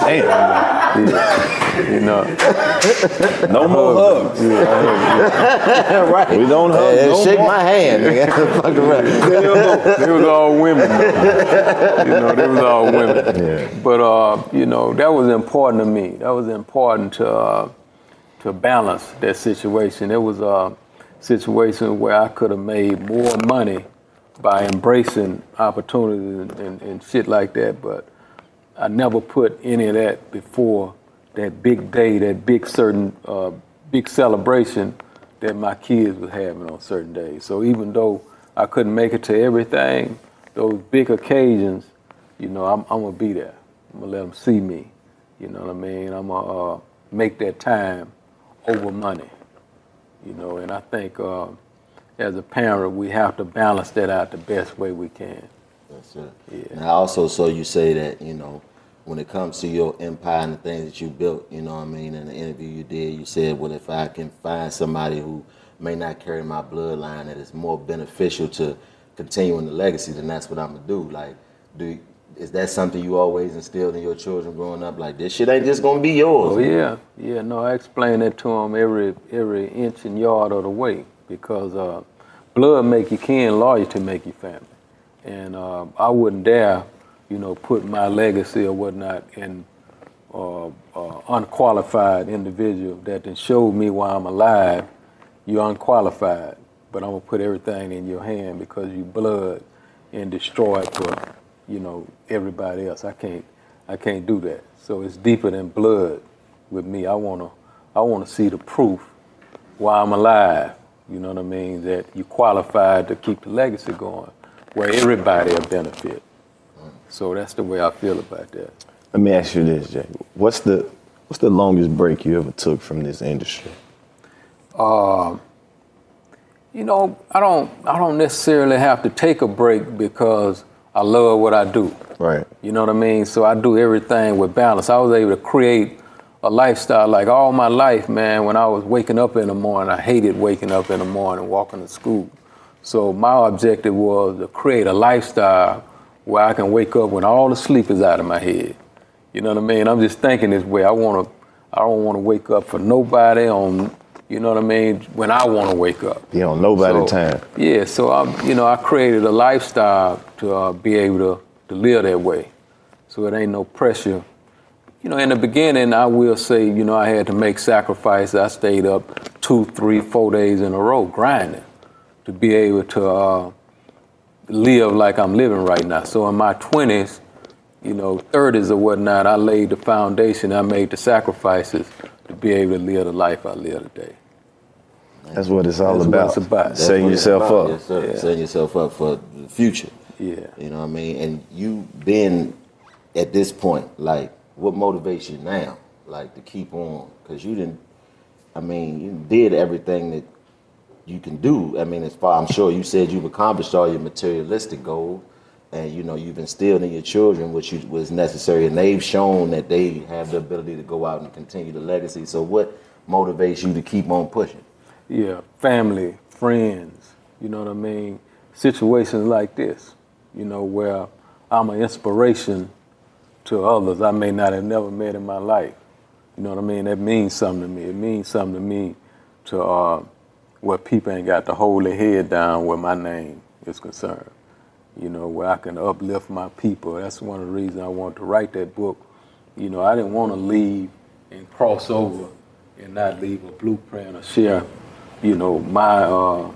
Damn. Yeah. You know. No more hugs. Yeah, hug <laughs> right. We don't hug Hey, no shake more. my hand. <laughs> Fuck around. they was all women. though. You know, they was all women. But uh, you know, that was important to me. That was important to uh, to balance that situation. It was a situation where I could have made more money by embracing opportunities and, and, and shit like that, but I never put any of that before that big day, that big certain uh, big celebration that my kids was having on certain days. So even though I couldn't make it to everything, those big occasions, you know, I'm, I'm gonna be there. I'm gonna let them see me. You know what I mean? I'm gonna uh, make that time over money. You know, and I think uh, as a parent, we have to balance that out the best way we can. That's it. And I also saw you say that, you know, when it comes to your empire and the things that you built, you know what I mean, in the interview you did, you said, well, if I can find somebody who may not carry my bloodline that is more beneficial to continuing the legacy, then that's what I'm gonna do. Like, do is that something you always instilled in your children growing up? Like, this shit ain't just gonna be yours. Oh yeah, yeah. No, I explain that to them every every inch and yard of the way because uh, blood make you kin, loyalty make you family, and uh, I wouldn't dare, you know, put my legacy or whatnot in uh, uh, unqualified individual that then showed me why I'm alive. You're unqualified, but I'm gonna put everything in your hand because you blood and destroy it for, you know, everybody else. I can't, I can't do that. So it's deeper than blood with me. I wanna, I wanna see the proof why I'm alive. You know what I mean? That you qualified to keep the legacy going, where everybody will benefit. So that's the way I feel about that. Let me ask you this, Jay. What's the what's the longest break you ever took from this industry? Um, you know, I don't I don't necessarily have to take a break because I love what I do. Right. You know what I mean? So I do everything with balance. I was able to create a lifestyle like all my life, man. When I was waking up in the morning, I hated waking up in the morning, and walking to school. So my objective was to create a lifestyle where I can wake up when all the sleep is out of my head. You know what I mean? I'm just thinking this way. I want to. I don't want to wake up for nobody on. You know what I mean? When I want to wake up. You know, nobody So, time. Yeah, so I, you know, I created a lifestyle to uh, be able to, to live that way. So it ain't no pressure. You know, in the beginning, I will say, you know, I had to make sacrifices. I stayed up two, three, four days in a row grinding to be able to uh, live like I'm living right now. So in my 20s, you know, 30s or whatnot, I laid the foundation. I made the sacrifices to be able to live the life I live today. That's what it's all That's what about. it's about. That's Setting what it's yourself about. up. Yes, sir. Yeah. Setting yourself up for the future. Yeah. You know what I mean? And you been at this point, like, what motivates you now? Like to keep on? Because you didn't I mean, you did everything that you can do. I mean, as far I'm sure you said you've accomplished all your materialistic goals, and you know you've instilled in your children what you was necessary, and they've shown that they have the ability to go out and continue the legacy. So, what motivates you to keep on pushing? Yeah, family, friends, you know what I mean? Situations like this, you know, where I'm an inspiration to others I may not have never met in my life. You know what I mean? That means something to me. It means something to me to uh, where people ain't got to hold their head down where my name is concerned. You know, where I can uplift my people. That's one of the reasons I wanted to write that book. You know, I didn't want to leave and cross over and not leave a blueprint or share, you know, my uh,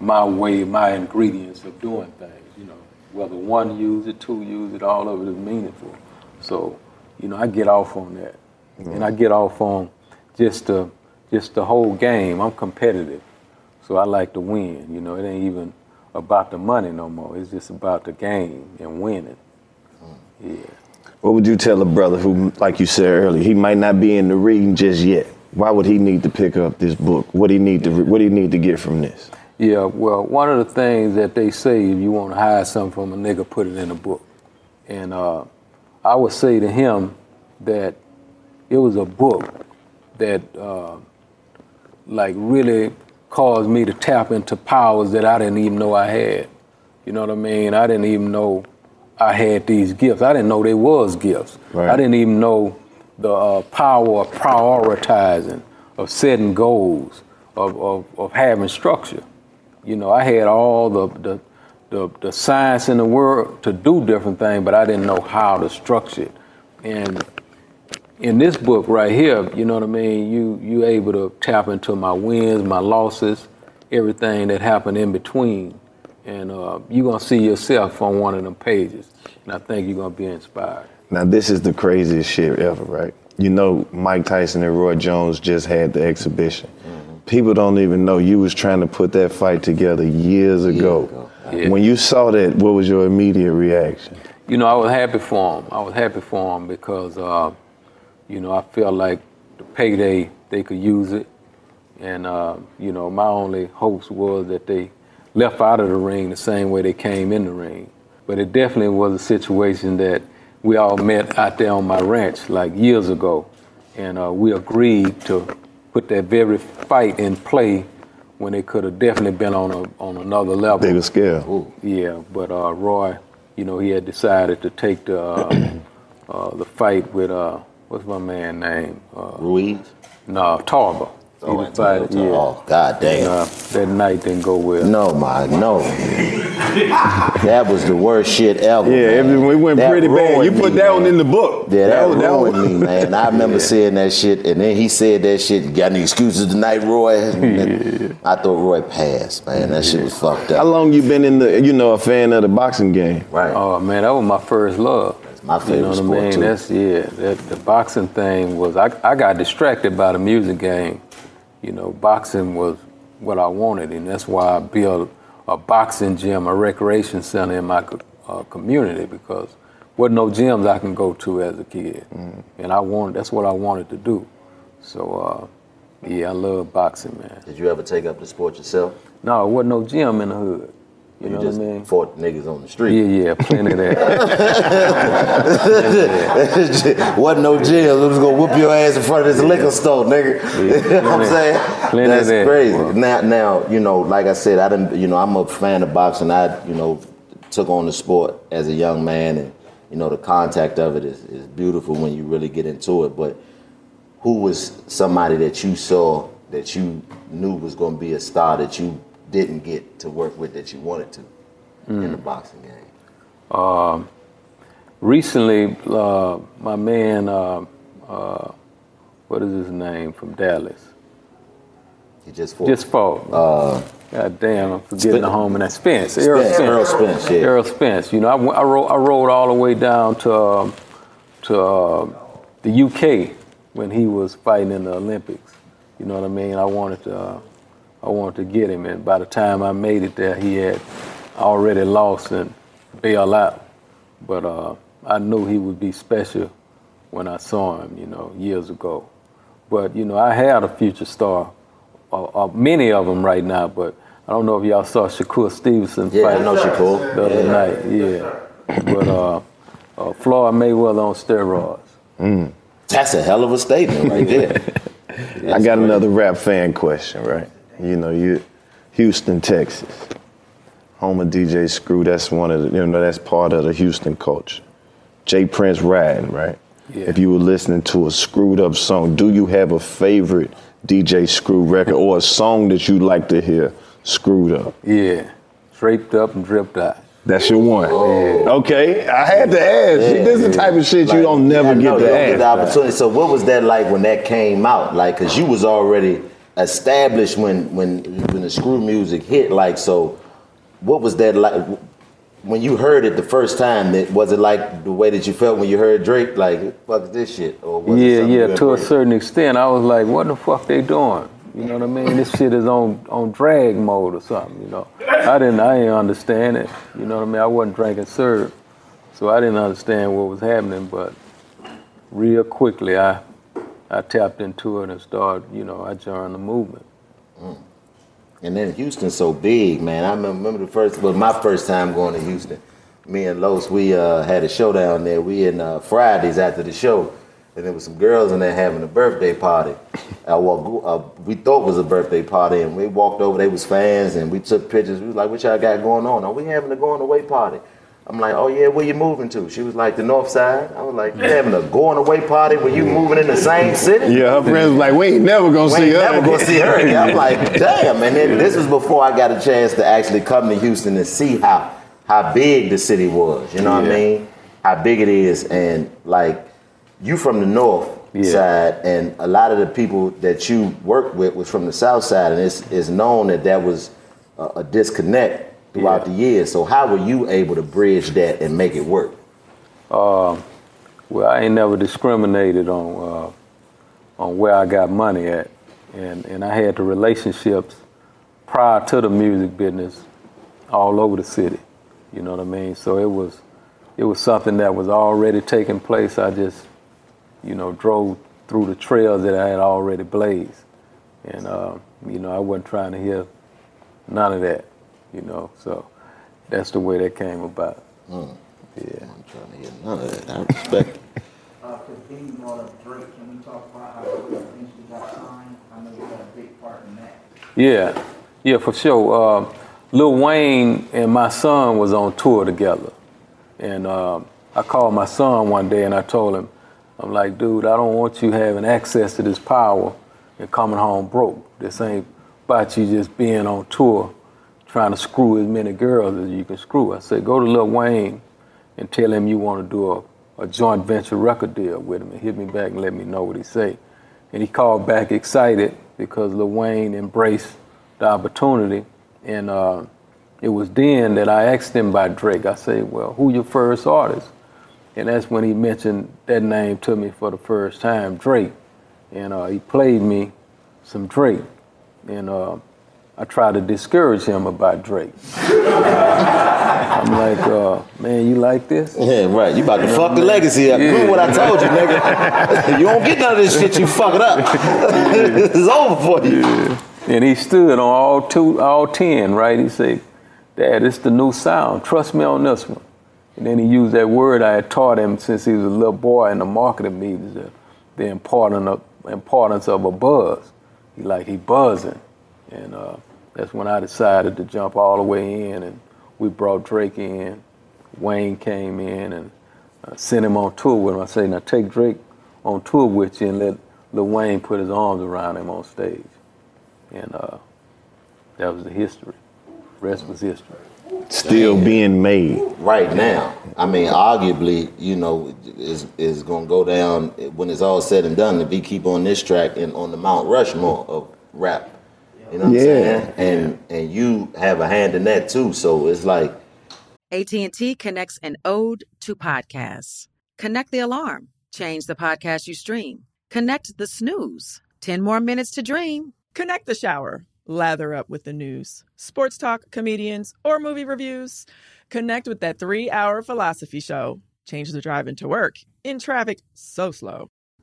my way, my ingredients of doing things. You know, whether one use it, two use it, all of it is meaningful. So, you know, I get off on that, and I get off on just the just the whole game. I'm competitive, so I like to win. You know, it ain't even about the money no more. It's just about the game and winning. Yeah. What would you tell a brother who, like you said earlier, he might not be in the reading just yet? Why would he need to pick up this book? What do he need to What do he need to get from this? Yeah, well, one of the things that they say if you want to hide something from a nigga, put it in a book. And uh, I would say to him that it was a book that uh, like really caused me to tap into powers that I didn't even know I had. You know what I mean? I didn't even know I had these gifts. I didn't know they was gifts. Right. I didn't even know the uh, power of prioritizing, of setting goals, of, of, of having structure. You know, I had all the, the the the science in the world to do different things, but I didn't know how to structure it. And in this book right here, you know what I mean, you you able to tap into my wins, my losses, everything that happened in between. And uh, you're gonna see yourself on one of them pages. And I think you're gonna be inspired. Now, this is the craziest shit ever, right? You know, Mike Tyson and Roy Jones just had the exhibition. People don't even know you was trying to put that fight together years ago. Yeah. When you saw that, what was your immediate reaction? You know, I was happy for him. I was happy for him because, uh, you know, I felt like the payday they could use it, and uh, you know, my only hopes was that they left out of the ring the same way they came in the ring. But it definitely was a situation that we all met out there on my ranch like years ago, and uh, we agreed to put that very fight in play when it could have definitely been on a on another level. Bigger scale. Yeah, but uh, Roy, you know, he had decided to take the uh, <coughs> uh, the fight with uh, what's my man name? Uh, Ruiz. No, Tarver. Oh, he decided, Tarver. yeah. Oh, God damn. And, uh, that night didn't go well. No, my no. that was the worst shit ever. Yeah, man. it went That pretty bad. You put me, that one in the book. Yeah, that, That was- that ruined was- me, man. I remember <laughs> seeing that shit, and then he said that shit. You got any excuses tonight, Roy? <laughs> And then I thought Roy passed, man. That shit was fucked up. How long you been in the, you know, a fan of the boxing game? Right. Oh man, that was my first love. My You favorite know what sport I mean? too. That's yeah. That the boxing thing was. I I got distracted by the music game. You know, boxing was what I wanted, and that's why I built a boxing gym, a recreation center in my uh, community because wasn't no gyms I can go to as a kid, and I wanted. That's what I wanted to do. So uh, yeah, I love boxing, man. Did you ever take up the sport yourself? No, it wasn't no gym in the hood. You, know just what I mean? fought niggas on the street. Yeah, yeah, plenty of that. <laughs> Wasn't no jail. It was gonna whoop your ass in front of this liquor store, nigga. <laughs> you know what I'm saying? plenty of That's that, crazy. bro. Now, now, you know, like I said, I didn't. You know, I'm a fan of boxing. I, you know, took on the sport as a young man, and you know, the contact of it is, is beautiful when you really get into it. But who was somebody that you saw that you knew was gonna be a star that you didn't get to work with that you wanted to in the boxing game? Um, recently, uh, my man, uh, uh, what is his name from Dallas? He just fought. Just fought. Uh, God damn, I'm forgetting Spence. the home and that Spence. Spence, Errol Spence. Errol Spence, yeah. Errol Spence. You know, I, went- I, rode, I rode all the way down to um, to uh, the UK when he was fighting in the Olympics. You know what I mean? I wanted to uh, I wanted to get him, and by the time I made it there, he had already lost and bailed out. But uh, I knew he would be special when I saw him, you know, years ago. But you know, I had a future star, uh, uh, many of them right now. But I don't know if y'all saw Shakur Stevenson Yeah, I fight know Shakur. the other Yeah. night. Yeah, <coughs> but uh, uh, Floyd Mayweather on steroids. Mm. That's a hell of a statement right there. <laughs> I got another rap fan question, right? You know, you Houston, Texas, home of DJ Screw. That's one of the, you know, that's part of the Houston culture. J Prince riding, right? Yeah. If you were listening to a screwed up song, do you have a favorite DJ Screw record or a song that you like to hear screwed up? Yeah, draped up and dripped out. That's your one. Okay, I had to ask. See, this is the type of shit you don't never know, get to don't get the opportunity. So what was that like when that came out? Like, cause you was already established when when when the screw music hit. Like, so what was that like when you heard it the first time? That was it like the way that you felt when you heard Drake? Like, fuck this shit? Or was Yeah, yeah. To a certain extent, I was like, "What the fuck they doing?" You know what I mean? This shit is on on drag mode or something. You know, I didn't I didn't understand it. You know what I mean? I wasn't drinking syrup, so I didn't understand what was happening. But real quickly, I I tapped into it and started. You know, I joined the movement. Mm. And then Houston's so big, man. I remember the first, well, my first time going to Houston. Me and Los, we uh, had a show down there. We in uh, Fridays after the show, and there was some girls in there having a birthday party. Uh, well, uh, we thought was a birthday party, and we walked over. They was fans, and we took pictures. We was like, "What y'all got going on? Are we having a going away party?" I'm like, "Oh yeah, where you moving to?" She was like, "The North Side." I was like, "You having a going away party when you moving in the same city?" Yeah, her friends was like, "We ain't never gonna We see her." never gonna see her again. I'm <laughs> like, damn. And then this was before I got a chance to actually come to Houston and see how how big the city was. You know what I mean? How big it is, and like you from the north side, and a lot of the people that you worked with was from the south side, and it's it's known that that was a, a disconnect throughout the years. So how were you able to bridge that and make it work? Uh, well, I ain't never discriminated on uh, on where I got money at, and and I had the relationships prior to the music business all over the city. You know what I mean? So it was it was something that was already taking place. I just you know drove through the trails that I had already blazed, and uh, you know I wasn't trying to hear none of that. You know, so that's the way that came about. Mm. Yeah. I'm trying to hear none of that. I respect it. <laughs> Uh, Christine brought up Drake. Can we talk about how Drake eventually got signed? I know you had a big part in that. Yeah, yeah, for sure. Uh, Lil Wayne and my son was on tour together, and uh, I called my son one day and I told him, I'm like, dude, I don't want you having access to this power and coming home broke. This ain't about you just being on tour trying to screw as many girls as you can screw. I said, go to Lil Wayne and tell him you want to do a, a joint venture record deal with him and hit me back and let me know what he say. And he called back excited because Lil Wayne embraced the opportunity. And uh, it was then that I asked him about Drake. I said, well, who your first artist? And that's when he mentioned that name to me for the first time, Drake. And uh, he played me some Drake. And uh, I tried to discourage him about Drake. <laughs> I'm like, uh, man, you like this? Yeah, right. You about to fuck the legacy up. Remember what I told you, nigga. <laughs> you don't get none of this shit. You fuck it up. <laughs> it's over for you. And he stood on all two, all ten, right? He said, Dad, it's the new sound. Trust me on this one. And then he used that word I had taught him since he was a little boy in the marketing meetings, the, the importance of, importance of a buzz. He like, he buzzing. And uh, that's when I decided to jump all the way in and we brought Drake in. Wayne came in and uh, sent him on tour with him. I said, now take Drake on tour with you and let Lil Wayne put his arms around him on stage. And uh, that was the history. Rest was history. Still being made. Right now. I mean, arguably, you know, is is gonna go down when it's all said and done to be keep on this track and on the Mount Rushmore of rap. You know what Yeah. I'm saying? And and you have a hand in that too. So it's like AT&T connects an ode to podcasts. Connect the alarm. Change the podcast you stream. Connect the snooze. 10 more minutes to dream. Connect the shower. Lather up with the news, sports talk, comedians, or movie reviews. Connect with that three hour philosophy show. Change the drive into work in traffic so slow.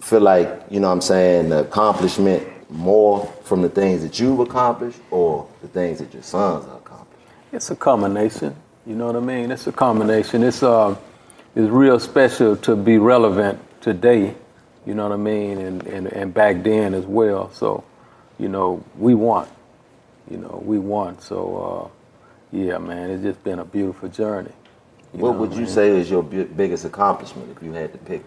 feel like, you know what I'm saying, the accomplishment more from the things that you've accomplished or the things that your sons have accomplished? It's a combination. You know what I mean? It's a combination. It's uh, it's real special to be relevant today. You know what I mean? And and, and back then as well. So, you know, we want. You know, we want. So, uh, yeah, man, it's just been a beautiful journey. You what would I you mean? say is your bi- biggest accomplishment if you had to pick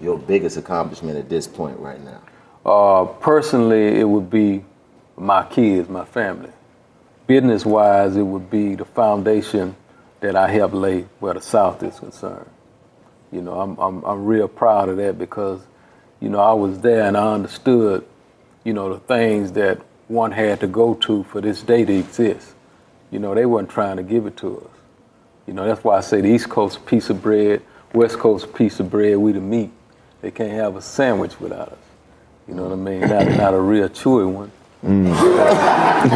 your biggest accomplishment at this point right now? Uh, personally, it would be my kids, my family. Business wise, it would be the foundation that I helped lay where the South is concerned. You know, I'm, I'm, I'm real proud of that because, you know, I was there and I understood, you know, the things that one had to go to for this day to exist. You know, they weren't trying to give it to us. You know, that's why I say the East Coast piece of bread, West Coast piece of bread, we the meat. They can't have a sandwich without us. You know what I mean? Not, <clears throat> not a real chewy one. Yeah.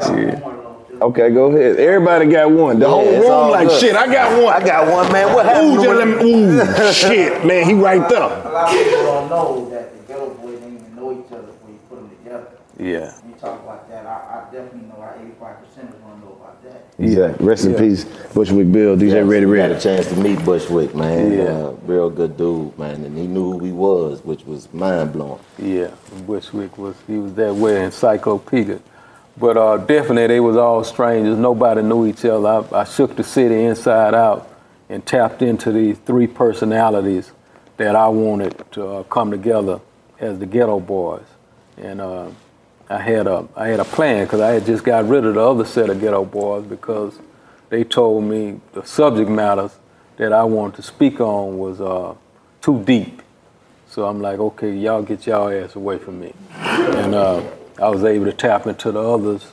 Mm. <laughs> Okay, go ahead. Everybody got one. The whole Yeah, it's room like good. shit. I got one. I got one, man. What happened? Ooh, to just let me, ooh, shit, man, he right there. A lot of people don't know that the ghetto boys didn't even know each other before you put them together. Yeah. You talk about that, I, I definitely know our 85% is going to know about that. Exactly. Rest in peace, Bushwick Bill, DJ Yes, Ready. Had a chance to meet Bushwick, man. Yeah. Uh, real good dude, man, and he knew who he was, which was mind blowing. Yeah, Bushwick was he was that way encyclopedia. But uh, definitely they was all strangers. Nobody knew each other. I, I shook the city inside out and tapped into these three personalities that I wanted to uh, come together as the Ghetto Boys. And uh, I had a I had a plan because I had just got rid of the other set of Ghetto Boys because they told me the subject matters that I wanted to speak on was uh, too deep. So I'm like, okay, y'all get y'all ass away from me. And uh, I was able to tap into the others,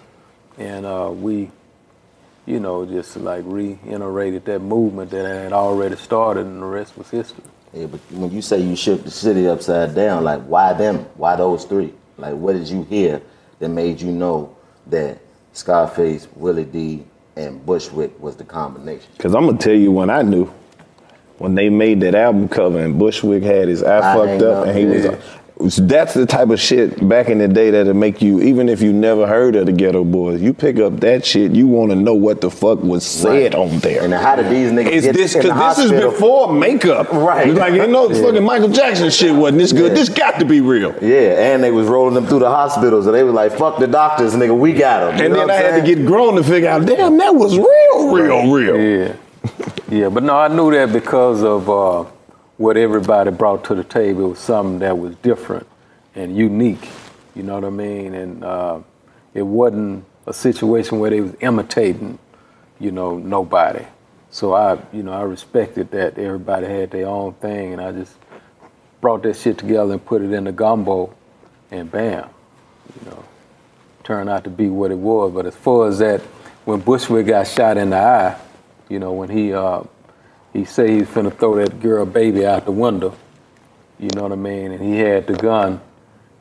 and uh, we, you know, just like reiterated that movement that had already started, and the rest was history. Yeah, but when you say you shook the city upside down, like why them? Why those three? Like what did you hear that made you know that Scarface, Willie D, and Bushwick was the combination? Cause I'm gonna tell you when I knew. When they made that album cover and Bushwick had his eye I fucked up up, and he yeah. was that's the type of shit back in the day that'll make you, even if you never heard of the Ghetto Boys, you pick up that shit, you want to know what the fuck was said on there. And how did these niggas It's get this, in the cause this is before makeup. Right. It's like, you know, Yeah. fucking Michael Jackson shit wasn't this good. Yeah. This got to be real. Yeah, and they was rolling them through the hospitals, and they was like, "Fuck the doctors, nigga, we got them." And then I had to get grown to figure out, damn, that was real, real, real. Yeah, yeah, but no, I knew that because of uh, what everybody brought to the table. Was something that was different and unique. You know what I mean? And uh, it wasn't a situation where they was imitating, you know, nobody. So I, you know, I respected that everybody had their own thing, and I just brought that shit together and put it in the gumbo, and bam, you know, turned out to be what it was. But as far as that, when Bushwick got shot in the eye, you know, when he uh, he said he's finna throw that girl baby out the window, you know what I mean, and he had the gun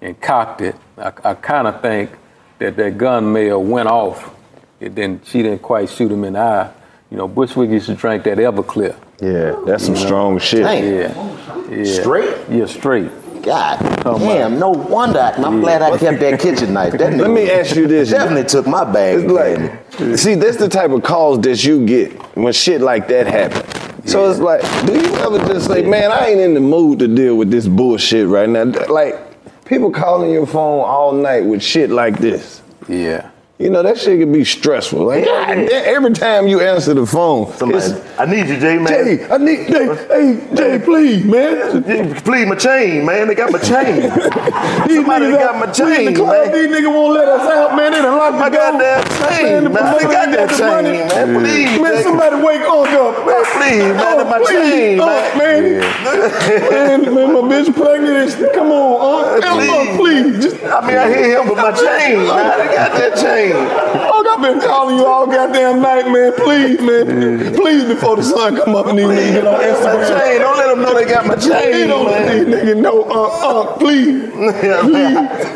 and cocked it. I, I kind of think that that gun may have went off. It didn't. She didn't quite shoot him in the eye. You know, Bushwick used to drink that Everclear. Yeah, that's some You know? strong shit. Yeah, yeah. Straight? Yeah, straight. God Come damn, no wonder. I, I'm glad I kept that kitchen knife. That Let me ask you this. Definitely took my bag. It's like, see, that's the type of calls that you get when shit like that happen. So it's like, do you ever just say, man, I ain't in the mood to deal with this bullshit right now? Like, people calling your phone all night with shit like this. Yeah. You know, that shit can be stressful. Like, damn, every time you answer the phone, Somebody, I need you, Jay, man. Jay, I need, Jay, hey, Jay, please, man. Please, my chain, man. They got my chain. <laughs> These Somebody niggas got my chain, in the club, man. These niggas won't let us out, man. They done locked My goddamn chain, man. They got that chain, money. man. Please, Man, somebody wake Unc up. Man, please, man. Oh, my please, chain, Unc, man. man. man, man, my bitch pregnant. Come on, Unc. Come on, please. Just, I mean, I hear him with my chain, oh, man. They got that chain. Oh, Unc, I've been calling you all goddamn night, man. Please, man. Please, before the sun come up and these niggas get on My Instagram. chain. Don't let them know they got my Please chain, don't let these man. niggas know, Unc, Unc, please. <laughs>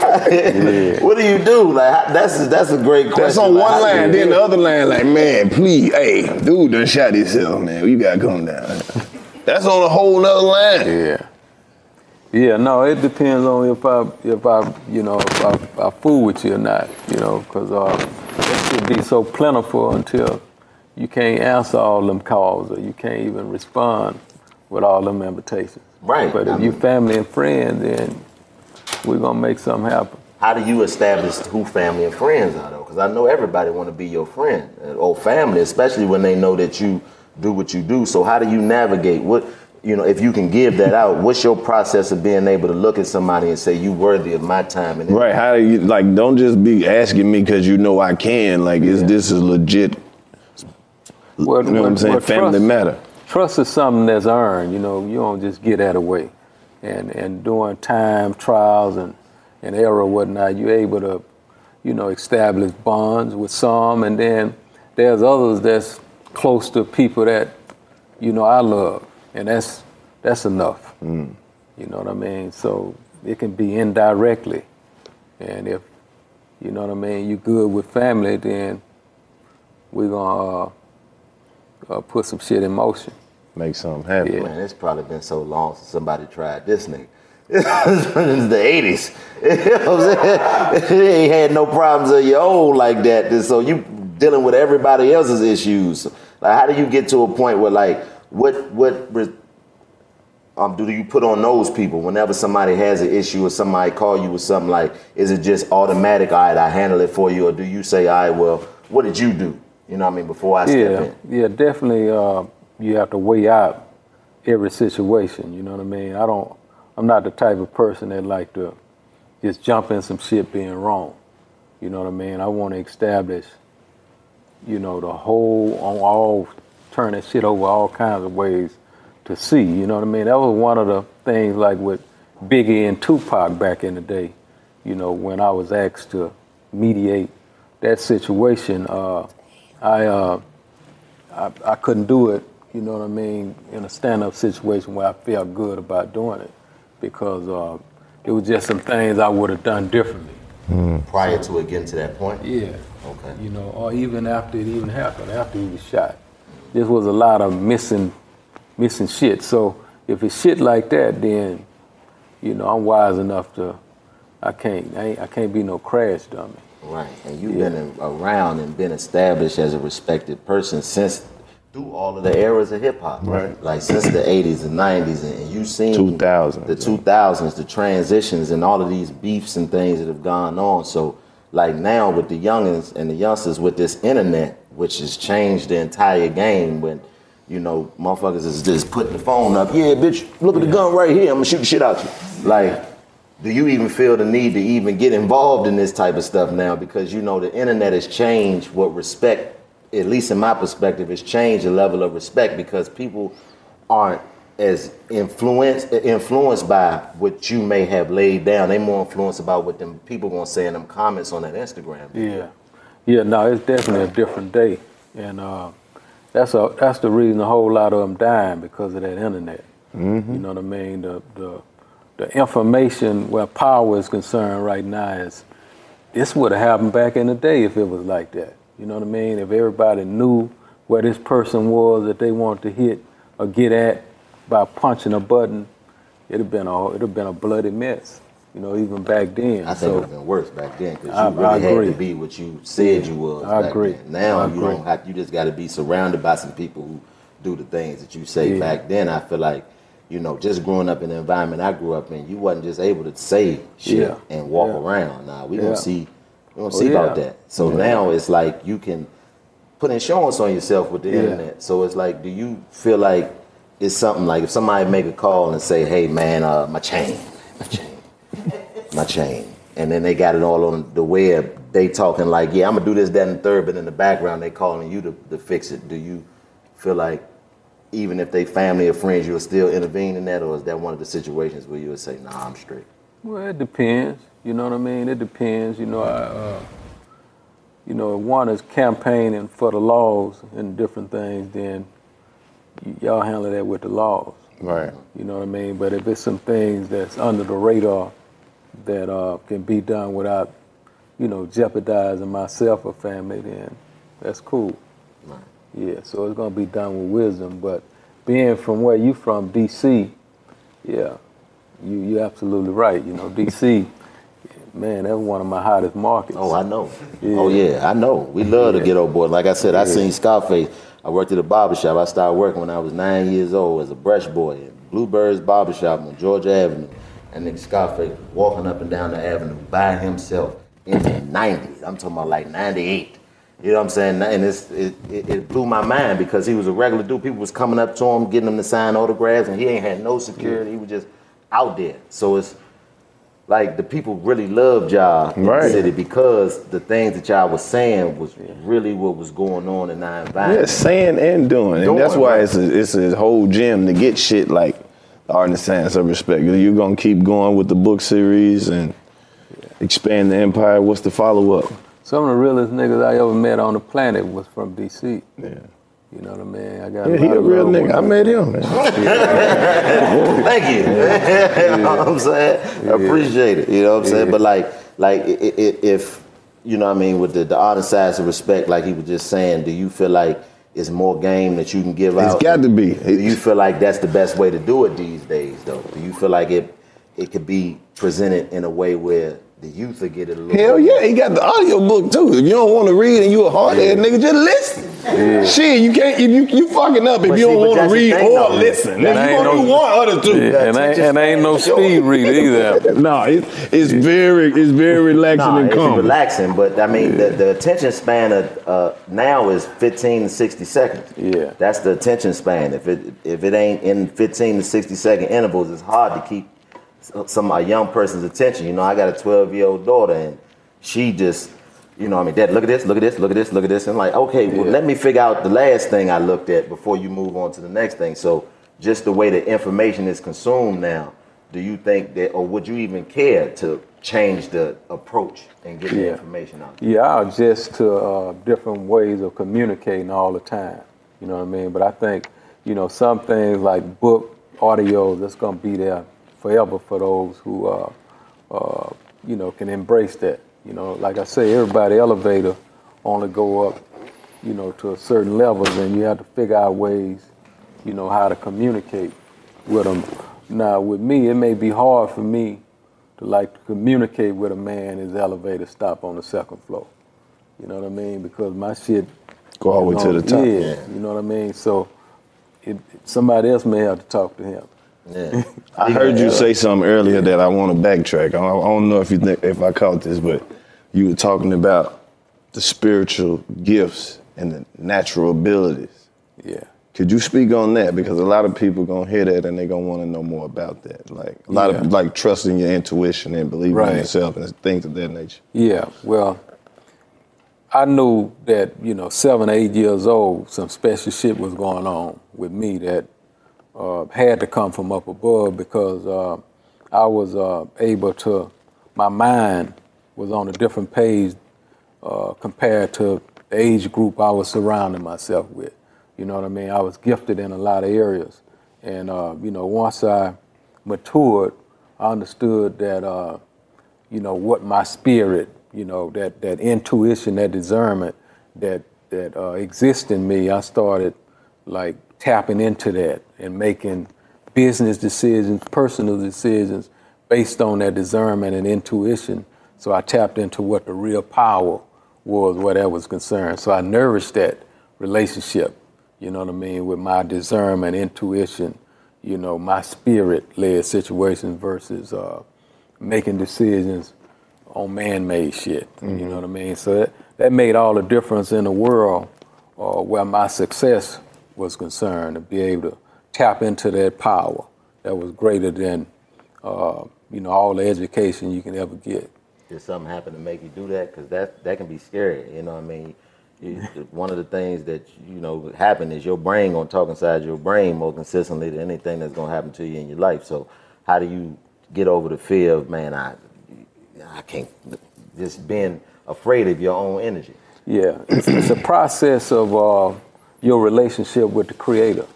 What do you do? Like that's that's a great question. That's on Like, one line, then the other line, like, man, please, hey, dude done shot himself, man. You gotta come down. That's on a whole nother line. Yeah. Yeah, no, it depends on if I, if I, you know, if I, I fool with you or not, you know, because uh, it should be so plentiful until you can't answer all them calls or you can't even respond with all them invitations. Right. But I if you family and friends, then we're gonna make something happen. How do you establish who family and friends are though? Because I know everybody want to be your friend uh, or family, especially when they know that you do what you do. So how do you navigate? What you know, if you can give that out, what's your process of being able to look at somebody and say you worthy of my time? And Right? How do you like? Don't just be asking me because you know I can. Like, is this is legit? Well, you know what I'm saying? well, Family trust- matter. Trust is something that's earned. You know, you don't just get that away. And and during time trials and and error and whatnot, you're able to, you know, establish bonds with some, and then there's others that's close to people that, you know, I love, and that's that's enough. Mm. You know what I mean? So it can be indirectly, and if you know what I mean, you're good with family, then we're gonna uh, uh, put some shit in motion. Make something happen. Man, it's probably been so long since somebody tried this nigga. <laughs> It's the 80s. <laughs> You know what I'm saying? <laughs> You ain't had no problems of your own like that. So you dealing with everybody else's issues. Like how do you get to a point where like what what um, do you put on those people whenever somebody has an issue or somebody call you with something like is it just automatic, all right, I handle it for you, or do you say, all right, well, what did you do? You know what I mean, before I step yeah, in? yeah, definitely. Uh, you have to weigh out every situation. You know what I mean? I don't. I'm not the type of person that like to just jump in some shit being wrong. You know what I mean? I want to establish, you know, the whole on all turn shit over all kinds of ways to see. You know what I mean? That was one of the things like with Biggie and Tupac back in the day. You know, when I was asked to mediate that situation, uh, I, uh, I I couldn't do it. You know what I mean? In a stand-up situation where I felt good about doing it, because uh, it was just some things I would have done differently. Prior to it getting to that point? Yeah. Okay. You know, or even after it even happened, after he was shot. This was a lot of missing, missing shit. So if it's shit like that, then, you know, I'm wise enough to, I can't, I, ain't, I can't be no crash dummy. Right, and you've been around and been established as a respected person since through all of the eras of hip hop. Right. Like since the 80s and 90s, and, and you've seen 2000. the 2000s, the transitions, and all of these beefs and things that have gone on. So, like now with the youngins and the youngsters with this internet, which has changed the entire game when. You know, motherfuckers is just putting the phone up. Yeah, bitch, look at the gun right here. I'm gonna shoot the shit out you. Like, do you even feel the need to even get involved in this type of stuff now? Because you know the internet has changed what respect, at least in my perspective, has changed the level of respect because people aren't as influenced influenced by what you may have laid down. They more influenced about what them people gonna say in them comments on that Instagram. Yeah, yeah. No, it's definitely a different day, and uh, that's a that's the reason a whole lot of them dying because of that internet. Mm-hmm. You know what I mean? The the the information where power is concerned right now is this would have happened back in the day if it was like that. You know what I mean? If everybody knew where this person was that they wanted to hit or get at by punching a button, it'd have been a it'd have been a bloody mess. You know, even back then. I think so, it would have been worse back then because I- you really I had agree. to be what you said you was. I agree. Then. Now I you agree. don't have. You just got to be surrounded by some people who do the things that you say. Yeah. Back then, I feel like, you know, just growing up in the environment I grew up in, you wasn't just able to say shit Yeah. and walk Yeah. around. Nah, we Yeah. gonna see, we gonna Oh, see about that. So Yeah. now it's like you can put insurance on yourself with the Yeah. internet. So it's like, do you feel like it's something like if somebody make a call and say, "Hey, man, uh, my chain, my chain, my chain," and then they got it all on the web. They talking like, "Yeah, I'm gonna do this, that, and third, but in the background they calling you to, to fix it. Do you feel like even if they family or friends, you'll still intervene in that, or is that one of the situations where you would say, "Nah, I'm straight"? Well, it depends. You know what I mean? It depends. You know, I, uh, you know, if one is campaigning for the laws and different things, then y'all handle that with the laws. Right. You know what I mean? But if it's some things that's under the radar that uh, can be done without, you know, jeopardizing myself or family, then that's cool. Right. Yeah, so it's gonna be done with wisdom. But being from where you from, DC, yeah, you you absolutely right. You know, DC, man, that's one of my hottest markets. Oh, I know. Oh yeah, I know. We love the ghetto boy. Like I said, I Yeah. seen Scarface. I worked at a barber shop. I started working when I was nine years old as a brush boy at Bluebirds Barber Shop on Georgia Avenue. And nigga Scarface walking up and down the avenue by himself in the 90s. I'm talking about like 98. You know what I'm saying? And it's, it, it, it blew my mind because he was a regular dude. People was coming up to him, getting him to sign autographs, and he ain't had no security. He was just out there. So it's like the people really loved y'all in the city because the things that y'all was saying was really what was going on in our Yeah, environment. saying and doing. Doing, and that's why right. it's a, it's a whole gym to get shit like the art and science of respect. You're going to keep going with the book series and expand the empire. What's the follow up? Some of the realest niggas I ever met on the planet was from DC. Yeah. You know what I mean? I got Yeah, a he a real nigga. with I him. met him, man. <laughs> Thank you. <laughs> <laughs> you know what I'm saying? I appreciate it. You know what I'm saying? Yeah. But like, like i- i- i- if you know what I mean with the, the art and of respect, like he was just saying, do you feel like it's more game that you can give It's out? It's got to be. Do you feel like that's the best way to do it these days, though? Do you feel like it it could be presented in a way where the youth will get it a little? Hell yeah, he got the audio book too. If you don't want to read and you a hard head nigga, just listen. Shit, you can't. If you you fucking up if But you see, don't want to read thing, or though. listen. And If ain't you gonna no- do one or the two. Yeah, and ain't, and ain't no speed reader <laughs> either. no, it's it's very it's very relaxing Nah, and calm. relaxing, but I mean, the, the attention span of, uh, now is 15 to 60 seconds. Yeah. That's the attention span. If it if it ain't in 15 to 60 second intervals, it's hard to keep some a young person's attention. You know, I got a 12 year old daughter, and she just, you know, I mean, Dad, look at this, look at this, look at this, look at this, and like, okay, well, let me figure out the last thing I looked at before you move on to the next thing. So, just the way the information is consumed now, do you think that, or would you even care to change the approach and get the information out? Yeah, I adjust to uh, different ways of communicating all the time. You know what I mean? But I think, you know, some things like book, audio, that's going to be there forever for those who, uh, uh, you know, can embrace that. You know, like I say, everybody elevator only go up, you know, to a certain level, and you have to figure out ways, you know, how to communicate with them. Now, with me, it may be hard for me to like to communicate with a man his elevator stop on the second floor. You know what I mean? Because my shit Go all the way to the top. Yeah, Yeah. you know what I mean. So it, somebody else may have to talk to him. Yeah. <laughs> I heard you say something earlier that I want to backtrack. I don't, know if you think, if I caught this, but you were talking about the spiritual gifts and the natural abilities. Yeah. Could you speak on that? Because a lot of people gonna hear that and they gonna want to know more about that. Like a lot Yeah. of like trusting your intuition and believing Right. in yourself and things of that nature. Yeah, well, I knew that, you know, seven, eight years old, some special shit was going on with me that uh, had to come from up above because uh, I was uh, able to, my mind was on a different page uh, compared to the age group I was surrounding myself with. You know what I mean? I was gifted in a lot of areas. And, uh, you know, once I matured, I understood that, uh, you know, what my spirit, you know, that, that intuition, that discernment that, that exists in me, I started like tapping into that and making business decisions, personal decisions based on that discernment and intuition. So I tapped into what the real power was, where that was concerned. So I nourished that relationship, You know what I mean? With my discernment, intuition, you know, my spirit-led situations versus uh, making decisions on man-made shit. You know what I mean? So that, that made all the difference in the world uh, where my success was concerned to be able to tap into that power that was greater than uh, you know all the education you can ever get. Did something happen to make you do that? Because that that can be scary. You know what I mean? You- <laughs> one of the things that you know happen is your brain gonna talk inside your brain more consistently than anything that's gonna happen to you in your life. So how do you get over the fear of man, I I can't just being afraid of your own energy? Yeah, it's, it's a process of uh, your relationship with the Creator.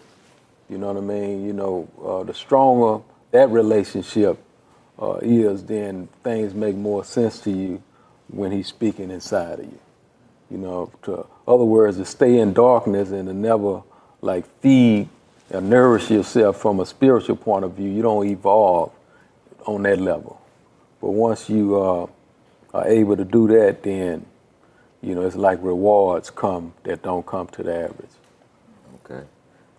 You know what I mean? You know, uh, the stronger that relationship uh, is, then things make more sense to you when He's speaking inside of you. You know, to other words, to stay in darkness and to never like feed or nourish yourself from a spiritual point of view, you don't evolve on that level. But once you uh, are able to do that, then you know it's like rewards come that don't come to the average. Okay.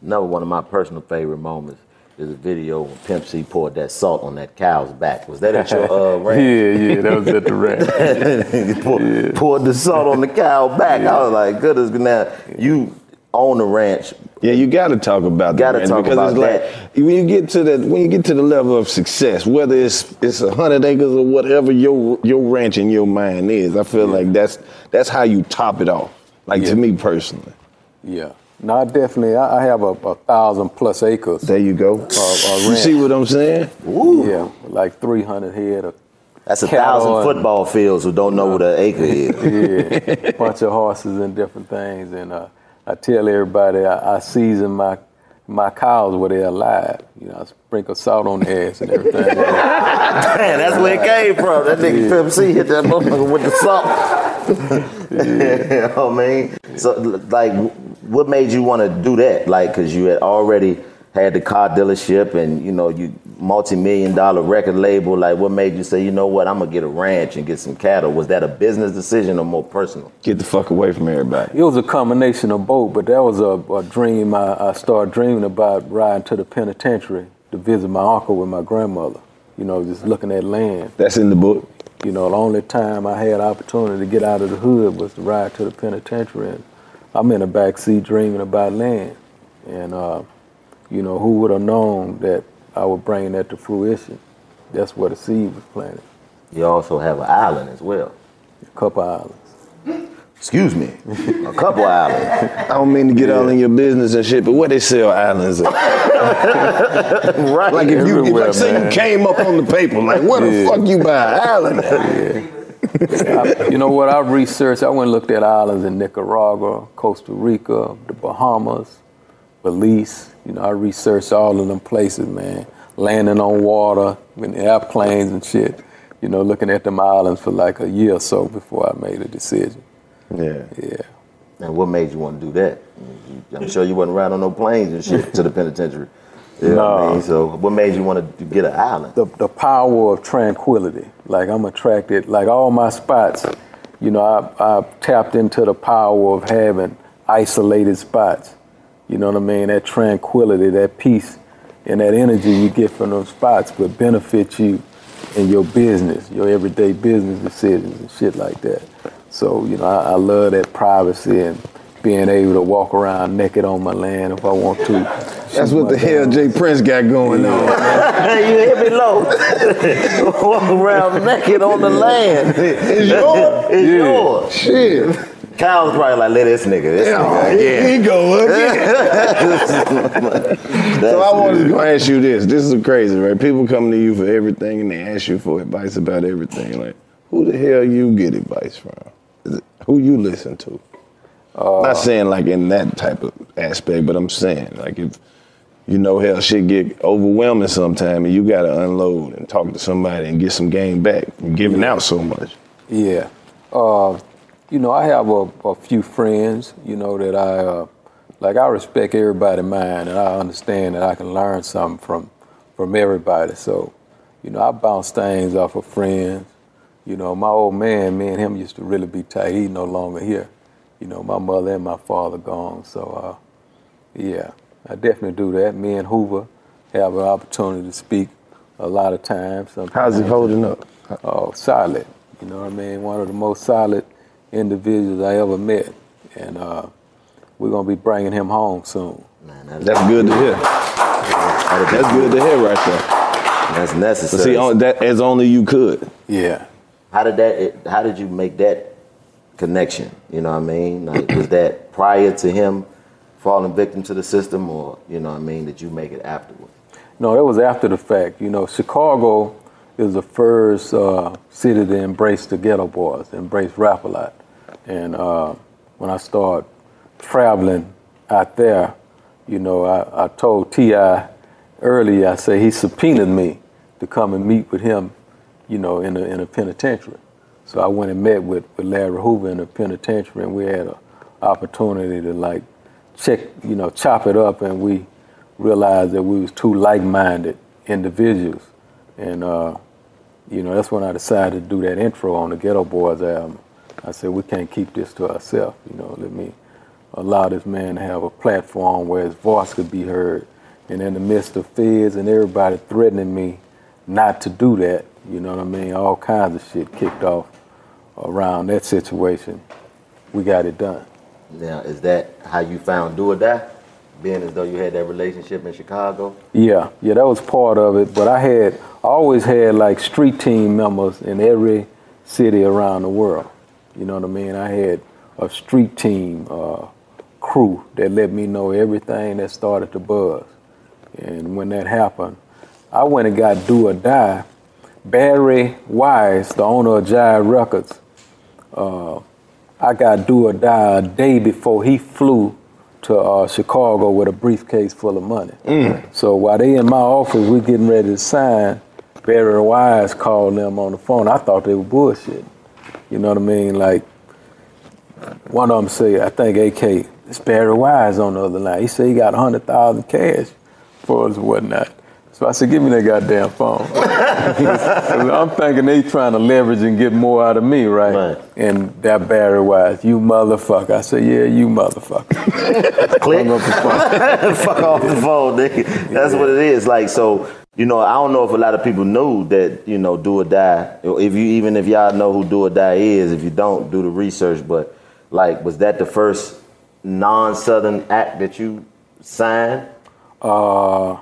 Another one of my personal favorite moments is a video when Pimp C poured that salt on that cow's back. Was that at your uh, <laughs> ranch? Yeah, yeah, that was at the ranch. <laughs> He poured, poured the salt on the cow back. I was like, goodness, now you own the ranch. Yeah, you got to talk about Gotta that man, talk because about it's like when you get to the when you get to the level of success, whether it's it's a hundred acres or whatever your your ranch in your mind is, I feel like that's that's how you top it off. Like Yeah. to me personally. Yeah. No, I definitely. I, I have a, a thousand plus acres. There you go. Uh, uh, You see what I'm saying? Yeah, like three hundred head of. That's a thousand and- football fields who don't know what an acre is. <laughs> yeah, bunch of horses and different things. And uh, I tell everybody I, I season my my cows were they're alive. You know, I sprinkle salt on the ass and everything. <laughs> Man, that's where it came from. That nigga Pimp C hit that motherfucker with the salt. <laughs> you know what I mean? So, like, what made you want to do that? Like, because you had already had the car dealership and, you know, you multi-million dollar record label. Like, what made you say, you know what, I'm going to get a ranch and get some cattle? Was that a business decision or more personal? Get the fuck away from everybody. It was a combination of both, but that was a, a dream I, I started dreaming about riding to the penitentiary to visit my uncle with my grandmother. You know, just looking at land. That's in the book. You know, the only time I had opportunity to get out of the hood was to ride to the penitentiary, and I'm in the back seat dreaming about land. And uh, you know, who would have known that I would bring that to fruition? That's where the seed was planted. You also have an island as well. A couple islands. Excuse me, a couple islands. <laughs> I don't mean to get all in your business and shit, but where they sell islands at? <laughs> right. Like if you, if, like, say you came up on the paper, like where the fuck you buy an island at? <laughs> I- you know what? I researched. I went and looked at islands in Nicaragua, Costa Rica, the Bahamas, Belize. You know, I researched all of them places, man. Landing on water in airplanes and shit. You know, looking at them islands for like a year or so before I made a decision. Yeah. Yeah. And what made you want to do that? I'm sure you wasn't riding on no planes and shit to the penitentiary. You know what I No. mean? So what made you want to get an island? the, the power of tranquility. Like I'm attracted, like all my spots, you know, I, I tapped into the power of having isolated spots. You know what I mean? That tranquility, that peace, and that energy you get from those spots would benefit you in your business, your everyday business decisions and shit like that. So, you know, I, I love that privacy and being able to walk around naked on my land if I want to. That's what the hell J Prince got going on. you hit me low. <laughs> Walk around naked on the land. It's yours? It's Yeah. yours. Shit. Kyle's probably like, let this nigga. This Yeah, nigga. he go again. <laughs> so I wanted to ask you this. This is crazy, right? People come to you for everything and they ask you for advice about everything. Like, who the hell you get advice from? Who you listen to? Not saying like in that type of aspect, but I'm saying like if you know hell shit get overwhelming sometime and you gotta unload and talk to somebody and get some game back from giving out so much. Yeah. Uh, you know, I have a, a few friends, you know, that I, uh, like, I respect everybody mind and I understand that I can learn something from, from everybody. So, you know, I bounce things off of friends. You know, my old man, me and him used to really be tight. He's no longer here. You know, my mother and my father gone. So, uh, Yeah, I definitely do that. Me and Hoover have an opportunity to speak a lot of times. Sometimes. How's he holding up? Oh, solid. You know what I mean? One of the most solid individuals I ever met. And uh, we're going to be bringing him home soon. That's good to hear. That's good to hear right there. That's necessary. But see, on, that as only you could. Yeah. How did that? It, how did you make that connection? You know what I mean? Like, <clears throat> was that prior to him falling victim to the system, or you know what I mean? Did you make it afterward? No, that was after the fact. You know, Chicago is the first uh, city to embrace the ghetto boys, embrace rap a lot. And uh, when I started traveling out there, you know, I, I told T.I. earlier, I said he subpoenaed me to come and meet with him, you know, in a, in a penitentiary. So I went and met with, with Larry Hoover in the penitentiary, and we had an opportunity to like check, you know, chop it up, and we realized that we was two like-minded individuals, and uh, you know, that's when I decided to do that intro on the Ghetto Boys album. I said we can't keep this to ourselves, you know. Let me allow this man to have a platform where his voice could be heard. And in the midst of feds and everybody threatening me not to do that, you know what I mean? All kinds of shit kicked off around that situation. We got it done. Now, is that how you found Do or Die? Being as though you had that relationship in Chicago? Yeah, yeah, that was part of it. But I had I always had like street team members in every city around the world. You know what I mean? I had a street team uh, crew that let me know everything that started to buzz. And when that happened, I went and got Do or Die. Barry Weiss, the owner of Jive Records, uh, I got Do or Die a day before he flew to uh, Chicago with a briefcase full of money. So while they in my office, we getting ready to sign, Barry Weiss called them on the phone. I thought they were bullshit. You know what I mean? Like, one of them say, I think AK, it's Barry Weiss on the other line. He said he got 100,000 cash for us and whatnot. So I said, give me that goddamn phone. <laughs> I'm thinking they trying to leverage and get more out of me, right? And that Barry Weiss, you motherfucker. I said, yeah, you motherfucker. Click. Up the phone. <laughs> Fuck off the phone, nigga. That's what it is. Like, so, you know, I don't know if a lot of people knew that, you know, Do or Die. If you even if y'all know who Do or Die is, if you don't, do the research. But like, was that the first non-Southern act that you signed? Uh,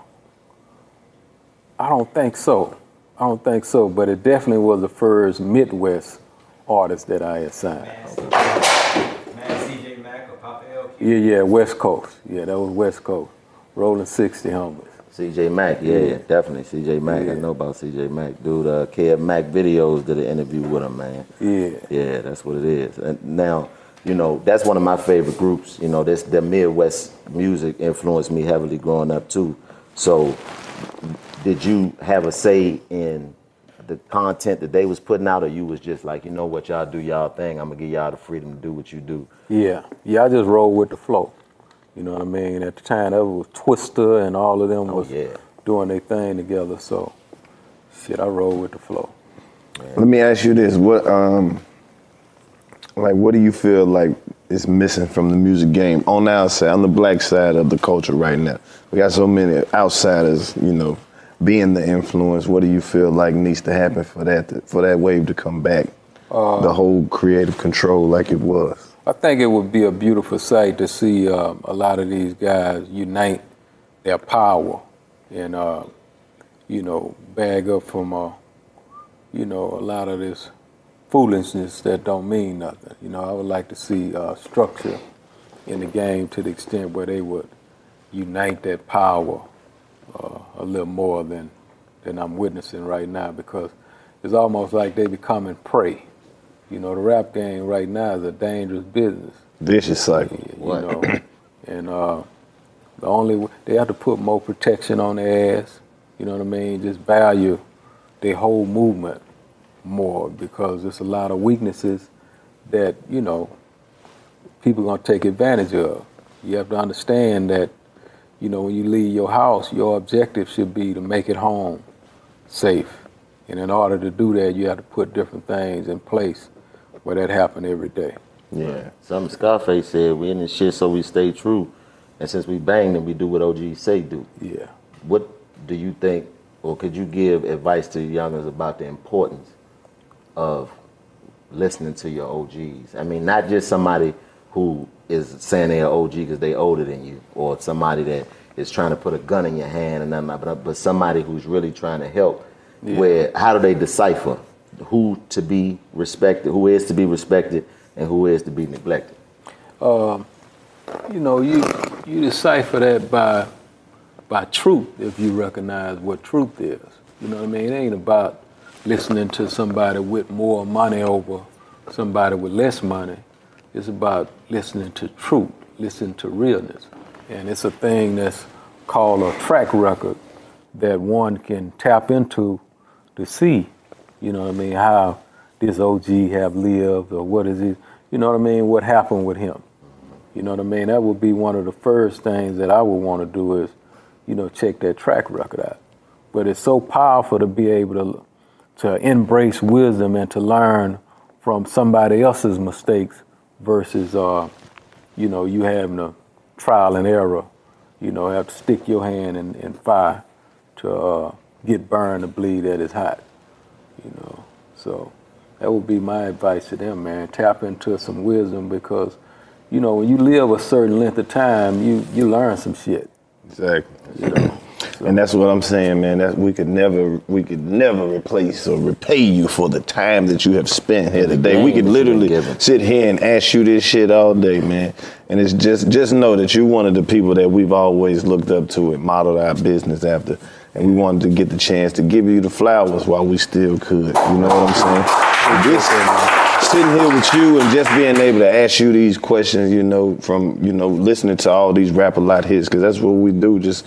I don't think so. I don't think so, but it definitely was the first Midwest artist that I had signed. CJ Mac or Papa L. Yeah, yeah, West Coast. Yeah, that was West Coast. Rolling 60 homies. CJ Mac, yeah, Yeah. definitely. CJ Mac, I know about CJ Mac. Dude, uh, Kev Mack videos did an interview with him, man. Yeah. Yeah, that's what it is. And now, you know, that's one of my favorite groups. You know, this the Midwest music influenced me heavily growing up too. So, did you have a say in the content that they was putting out, or you was just like, you know what, y'all do y'all thing. I'm gonna give y'all the freedom to do what you do. Yeah, yeah, I just rolled with the flow. You know what I mean? At the time, that was Twista and all of them was doing their thing together. So, shit, I rolled with the flow. Let me ask you this: What, um, like, what do you feel like is missing from the music game on the outside, on the black side of the culture right now? We got so many outsiders, you know, being the influence. What do you feel like needs to happen for that to, for that wave to come back? Uh, the whole creative control, like it was. I think it would be a beautiful sight to see um, a lot of these guys unite their power and, uh, you know, bag up from, uh, you know, a lot of this foolishness that don't mean nothing. You know, I would like to see uh, structure in the game to the extent where they would unite that power uh, a little more than than I'm witnessing right now because it's almost like they becoming prey. You know, the rap game right now is a dangerous business. Vicious cycle. You know, <coughs> and uh, the only w- they have to put more protection on their ass. You know what I mean? Just value their whole movement more because there's a lot of weaknesses that you know people are gonna take advantage of. You have to understand that you know when you leave your house, your objective should be to make it home safe. And in order to do that, you have to put different things in place where that happened every day. Yeah. Something Scarface said, we in this shit so we stay true. And since we banged and we do what OG say do. Yeah. What do you think, or could you give advice to youngers about the importance of listening to your OGs? I mean, not just somebody who is saying they're OG because they older than you, or somebody that is trying to put a gun in your hand and nothing like that, but somebody who's really trying to help. Yeah. Where how do they decipher who to be respected, who is to be respected, and who is to be neglected? Um, you know, you you decipher that by by truth if you recognize what truth is. You know what I mean? It ain't about listening to somebody with more money over somebody with less money. It's about listening to truth, listening to realness. And it's a thing that's called a track record that one can tap into to see, you know what I mean, how this OG have lived or what is it, you know what I mean, what happened with him. You know what I mean? That would be one of the first things that I would want to do is, you know, check that track record out. But it's so powerful to be able to to embrace wisdom and to learn from somebody else's mistakes versus, uh, you know, you having a trial and error. You know, have to stick your hand in, in fire to uh, get burned to bleed at is hot. You know, so that would be my advice to them, man. Tap into some wisdom because, you know, when you live a certain length of time, you you learn some shit. Exactly. You know. And that's what I'm saying, man. That we could never, we could never replace or repay you for the time that you have spent here today. We could literally sit here and ask you this shit all day, man. And it's just, just know that you're one of the people that we've always looked up to and modeled our business after. And we wanted to get the chance to give you the flowers while we still could. You know what I'm saying? This, sitting here with you and just being able to ask you these questions, you know, from you know listening to all these rap a lot hits, because that's what we do. Just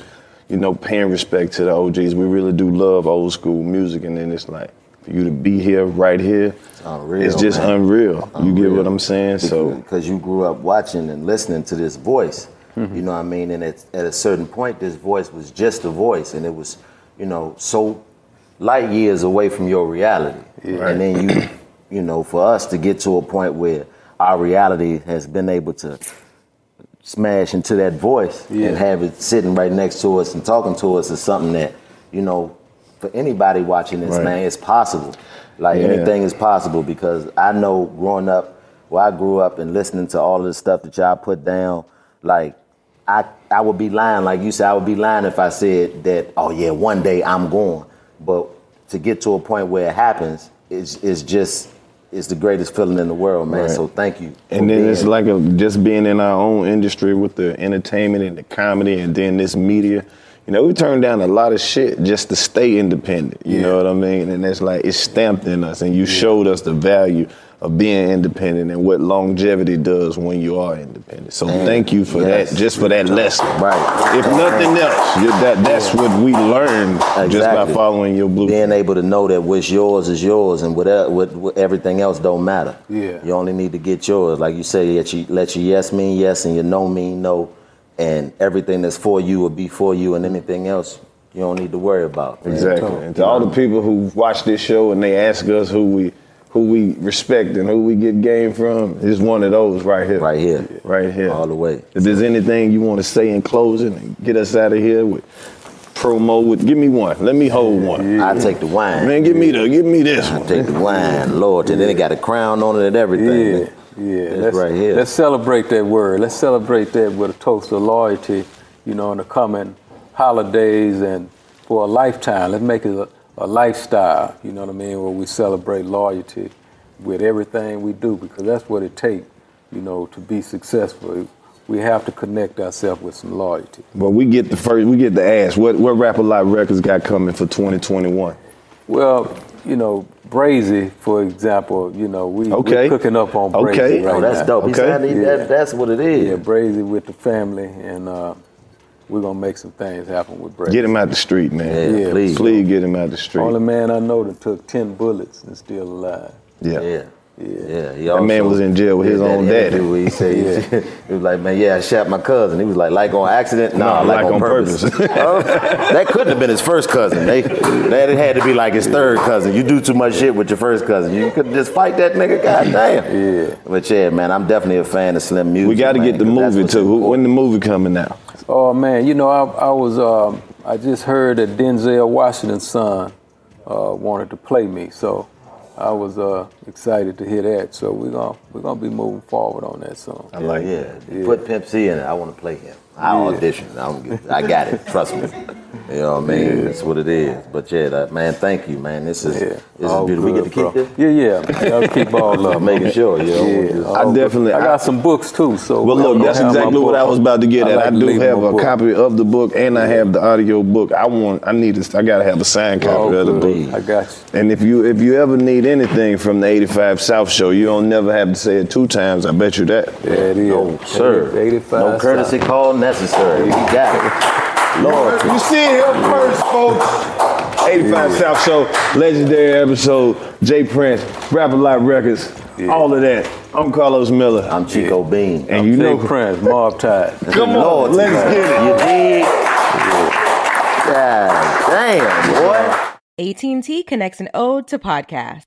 you know, paying respect to the OGs. We really do love old school music, and then it's like for you to be here, right here, unreal, it's just man. unreal. You get what I'm saying? So because you grew up watching and listening to this voice, Mm-hmm. you know what I mean. And at, at a certain point, this voice was just a voice, and it was, you know, so light years away from your reality. And then you, you know, for us to get to a point where our reality has been able to smash into that voice Yeah. and have it sitting right next to us and talking to us is something that, you know, for anybody watching this, Right. man, it's possible. Like Yeah. anything is possible because I know growing up, where I grew up and listening to all of the stuff that y'all put down, like I I would be lying, like you said, I would be lying if I said that, oh yeah, one day I'm going. But to get to a point where it happens is is just it's the greatest feeling in the world, man. Right. So thank you. And then it's like a, just being in our own industry with the entertainment and the comedy and then this media. You know, we turned down a lot of shit just to stay independent. You know what I mean? And it's like it's stamped in us, and you showed us the value of being independent and what longevity does when you are independent. So Man, thank you for yes. that, just for that lesson. Right. If nothing else, that that's what we learned just by following your blueprint. being able to know that what's yours is yours and whatever what, what everything else don't matter. Yeah. You only need to get yours. Like you say, let you let your yes mean yes and your no mean no. And everything that's for you will be for you and anything else you don't need to worry about. man. Exactly. And to all the people who watch this show and they ask us who we who we respect and who we get game from, is one of those right here. Right here. Right here. All the way. If there's anything you want to say in closing and get us out of here with promo with give me one. Let me hold one. I take the wine. Man, give me the give me this I one. take the wine, Lord. And then it got a crown on it and everything. Yeah, yeah. That's let's, right here. Let's celebrate that word. Let's celebrate that with a toast of loyalty, you know, in the coming holidays and for a lifetime. Let's make it a, a lifestyle, you know what I mean, where we celebrate loyalty with everything we do because that's what it takes, you know, to be successful. We have to connect ourselves with some loyalty. But we get the first we get the ask. What what Rap a Lot Records got coming for 2021? Well, you know, Brazy, for example, you know, we, Okay. we're cooking up on Brazy Okay. right Oh, that's now. dope. He said he- that- that's what it is. Yeah, Brazy with the family, and uh, we're gonna make some things happen with Brazy. Get him out the street, man. Yeah, please. Please get him out the street. Only man I know that took ten bullets and still alive. Yeah. Yeah. Yeah, he That man was in jail with his own daddy. interview he said <laughs> he was like, man, yeah, I shot my cousin. He was like, like on accident? No, No, like, on, purpose. <laughs> Oh, that couldn't have been his first cousin. They, that had to be like his third cousin. You do too much shit with your first cousin. You could just fight that nigga. Goddamn. Yeah. But yeah, man, I'm definitely a fan of Slim music. We got to get the 'cause that's movie too. When the movie coming out? Oh man, you know I, I was um, I just heard that Denzel Washington's son uh, wanted to play me, so I was uh, excited to hear that. So we're gonna we're gonna be moving forward on that song. I like yeah. Put Pimp C in it. I want to play him. I audition. I don't get. I got it. Trust me. You know what I mean? Yeah. That's what it is. But yeah, that, man, thank you, man. This is this is All beautiful. We get to keep bro. this. Yeah, yeah. I'll keep all of Making sure, you know. Yeah, just- all good. I got some books too. So Well, look, that's gonna have my exactly what. I was about to get at. like I do have a book. copy of the book, and I have the audio book. I want, I need to, I gotta have a signed copy Oh, of the book. I got you. And if you, if you ever need anything from the 85 South Show, you don't never have to say it two times. I bet you that. Yeah, it is. No, sir. 85 No courtesy call necessary. We got it. Lord. You see it here first, folks. 85 South Show, legendary episode, J Prince, Rap a Lot Records, all of that. I'm Karlous Miller. I'm Chico Bean. And you know, Prince, Mob Ties. <laughs> come on, Lord, let's man. get it. You dig? God damn, boy. AT&T connects an ode to podcast.